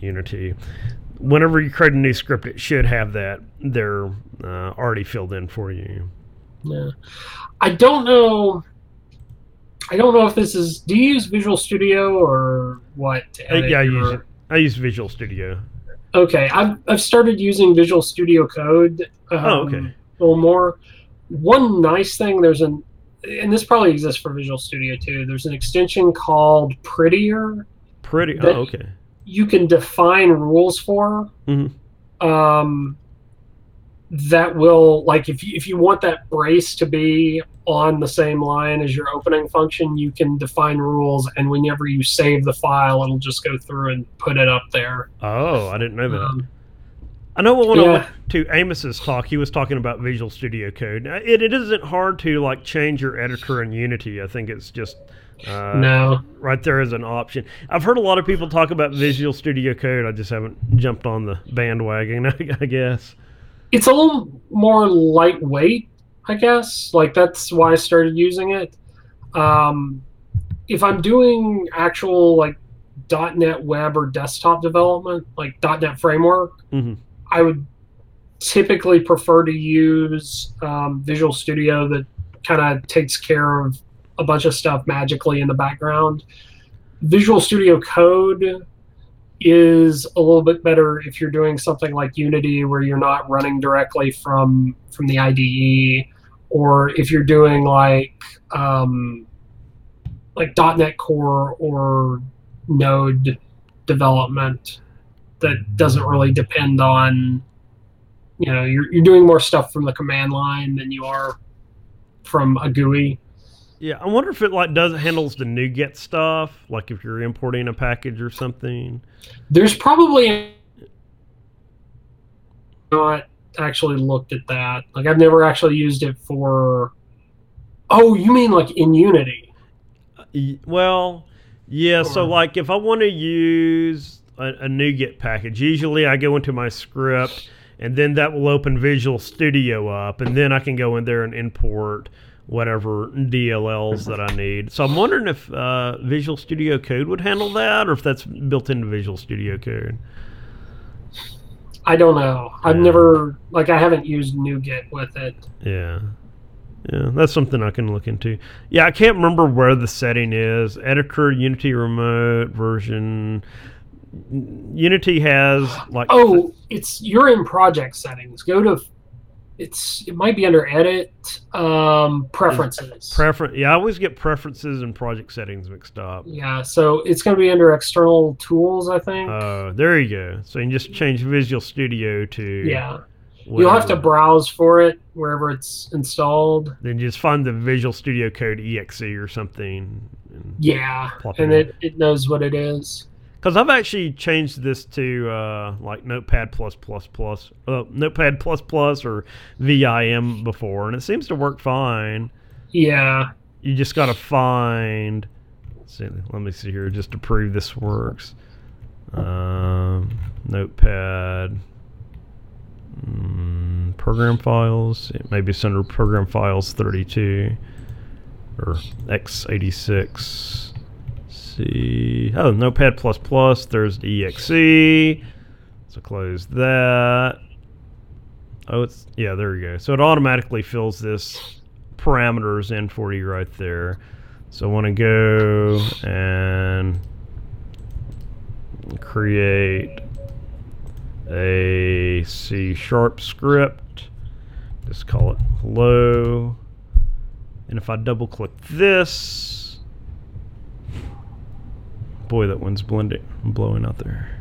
Speaker 2: Unity. Whenever you create a new script, it should have that there uh, already filled in for you.
Speaker 3: Yeah. I don't know. I don't know if this is. Do you use Visual Studio or what?
Speaker 2: Yeah, I use it. I use Visual Studio.
Speaker 3: Okay, I've I've started using Visual Studio Code. Um,
Speaker 2: Oh, okay.
Speaker 3: A little more. One nice thing there's an, and this probably exists for Visual Studio too. There's an extension called Prettier.
Speaker 2: Pretty.
Speaker 3: That-
Speaker 2: oh, okay.
Speaker 3: You can define rules for.
Speaker 2: Mhm.
Speaker 3: Um, that will like if you, if you want that brace to be on the same line as your opening function, you can define rules, and whenever you save the file, it'll just go through and put it up there.
Speaker 2: Oh, I didn't know that.
Speaker 3: Um,
Speaker 2: I know when I went to Amos's talk, he was talking about Visual Studio Code. It, it isn't hard to like change your editor in Unity. I think it's just uh,
Speaker 3: no,
Speaker 2: right there is an option. I've heard a lot of people talk about Visual Studio Code. I just haven't jumped on the bandwagon. I guess.
Speaker 3: it's a little more lightweight, I guess. Like that's why I started using it. Um, if I'm doing actual like .NET web or desktop development, like .NET framework,
Speaker 2: hmm
Speaker 3: I would typically prefer to use um, Visual Studio that kind of takes care of a bunch of stuff magically in the background. Visual Studio Code is a little bit better if you're doing something like Unity where you're not running directly from from the IDE or if you're doing like um, like .NET Core or Node development that doesn't really depend on you know you're, you're doing more stuff from the command line than you are from a GUI.
Speaker 2: Yeah, I wonder if it like does handles the NuGet stuff, like if you're importing a package or something.
Speaker 3: There's probably not actually looked at that. Like I've never actually used it for. Oh, you mean like in Unity?
Speaker 2: Well, yeah. So, like, if I want to use a, a NuGet package, usually I go into my script, and then that will open Visual Studio up, and then I can go in there and import whatever DLLs that I need. So I'm wondering if uh, Visual Studio Code would handle that, or if that's built into Visual Studio Code.
Speaker 3: I don't know. I've
Speaker 2: Yeah.
Speaker 3: never like I haven't used NuGet with it.
Speaker 2: Yeah. Yeah, that's something I can look into. Yeah, I can't remember where the setting is. Editor, Unity Remote version. Unity has like
Speaker 3: Oh, it's you're in project settings. Go to it's it might be under edit um preferences.
Speaker 2: preference. Yeah, I always get preferences and project settings mixed up.
Speaker 3: yeah, so it's going to be under external tools, I think.
Speaker 2: Oh, there you go. So you can just change Visual Studio to
Speaker 3: yeah. You'll have to browse for it wherever it's installed.
Speaker 2: then just find the Visual Studio Code exe or something. and-
Speaker 3: Yeah, and
Speaker 2: it,
Speaker 3: it knows what it is.
Speaker 2: Because I've actually changed this to uh, like Notepad plus plus plus, uh, Notepad plus plus or VIM before, and it seems to work fine.
Speaker 3: Yeah,
Speaker 2: You just got to find. let's see, let me see here just to prove this works. Um, Notepad. Mm, program files. It Maybe it's under program files 32 or x86. See. Oh, Notepad. There's the exe. So close that. Oh, it's yeah. There you go. So it automatically fills this parameters in for you right there. So I want to go and create a C sharp script. Just call it hello. And if I double click this, boy, that one's blending, blowing out there.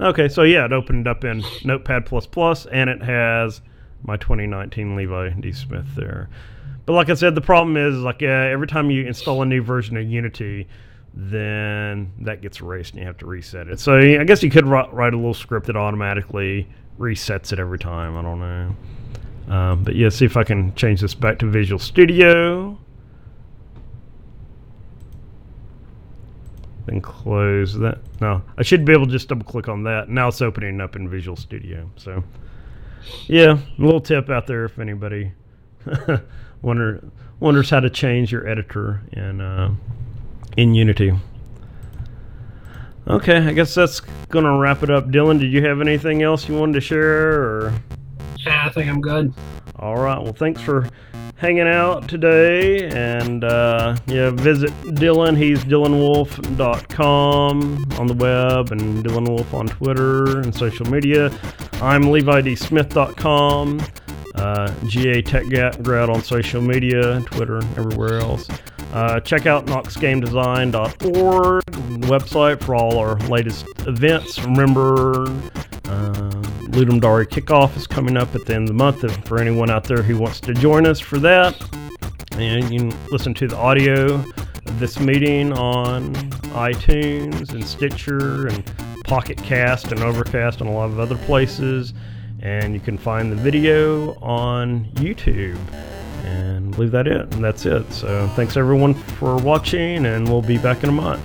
Speaker 2: Okay, so yeah, it opened up in Notepad++, and it has my 2019 Levi D. Smith there. But like I said, the problem is like uh, every time you install a new version of Unity, then that gets erased and you have to reset it. So I guess you could write, write a little script that automatically resets it every time. I don't know. Um, but yeah, see if I can change this back to Visual Studio. Then close that. No, I should be able to just double click on that. Now it's opening up in Visual Studio. So yeah, a little tip out there if anybody wonder wonders how to change your editor in uh, in Unity. Okay, I guess that's gonna wrap it up. Dylan, did you have anything else you wanted to share? Or
Speaker 5: Yeah, I think I'm good.
Speaker 2: All right, well, thanks for hanging out today, and uh, yeah, visit Dylan. He's DylanWolf.com on the web, and Dylan Wolf on Twitter and social media. I'm LeviDSmith.com. Uh, GA Tech Grad on social media, Twitter, everywhere else. Uh, check out knoxgamedesign.org, website for all our latest events. Remember, uh, Ludum Dare kickoff is coming up at the end of the month. If, for anyone out there who wants to join us for that, and you can listen to the audio of this meeting on iTunes and Stitcher and Pocket Cast and Overcast and a lot of other places. And you can find the video on YouTube. And leave that it. And that's it. So thanks everyone for watching, and we'll be back in a month.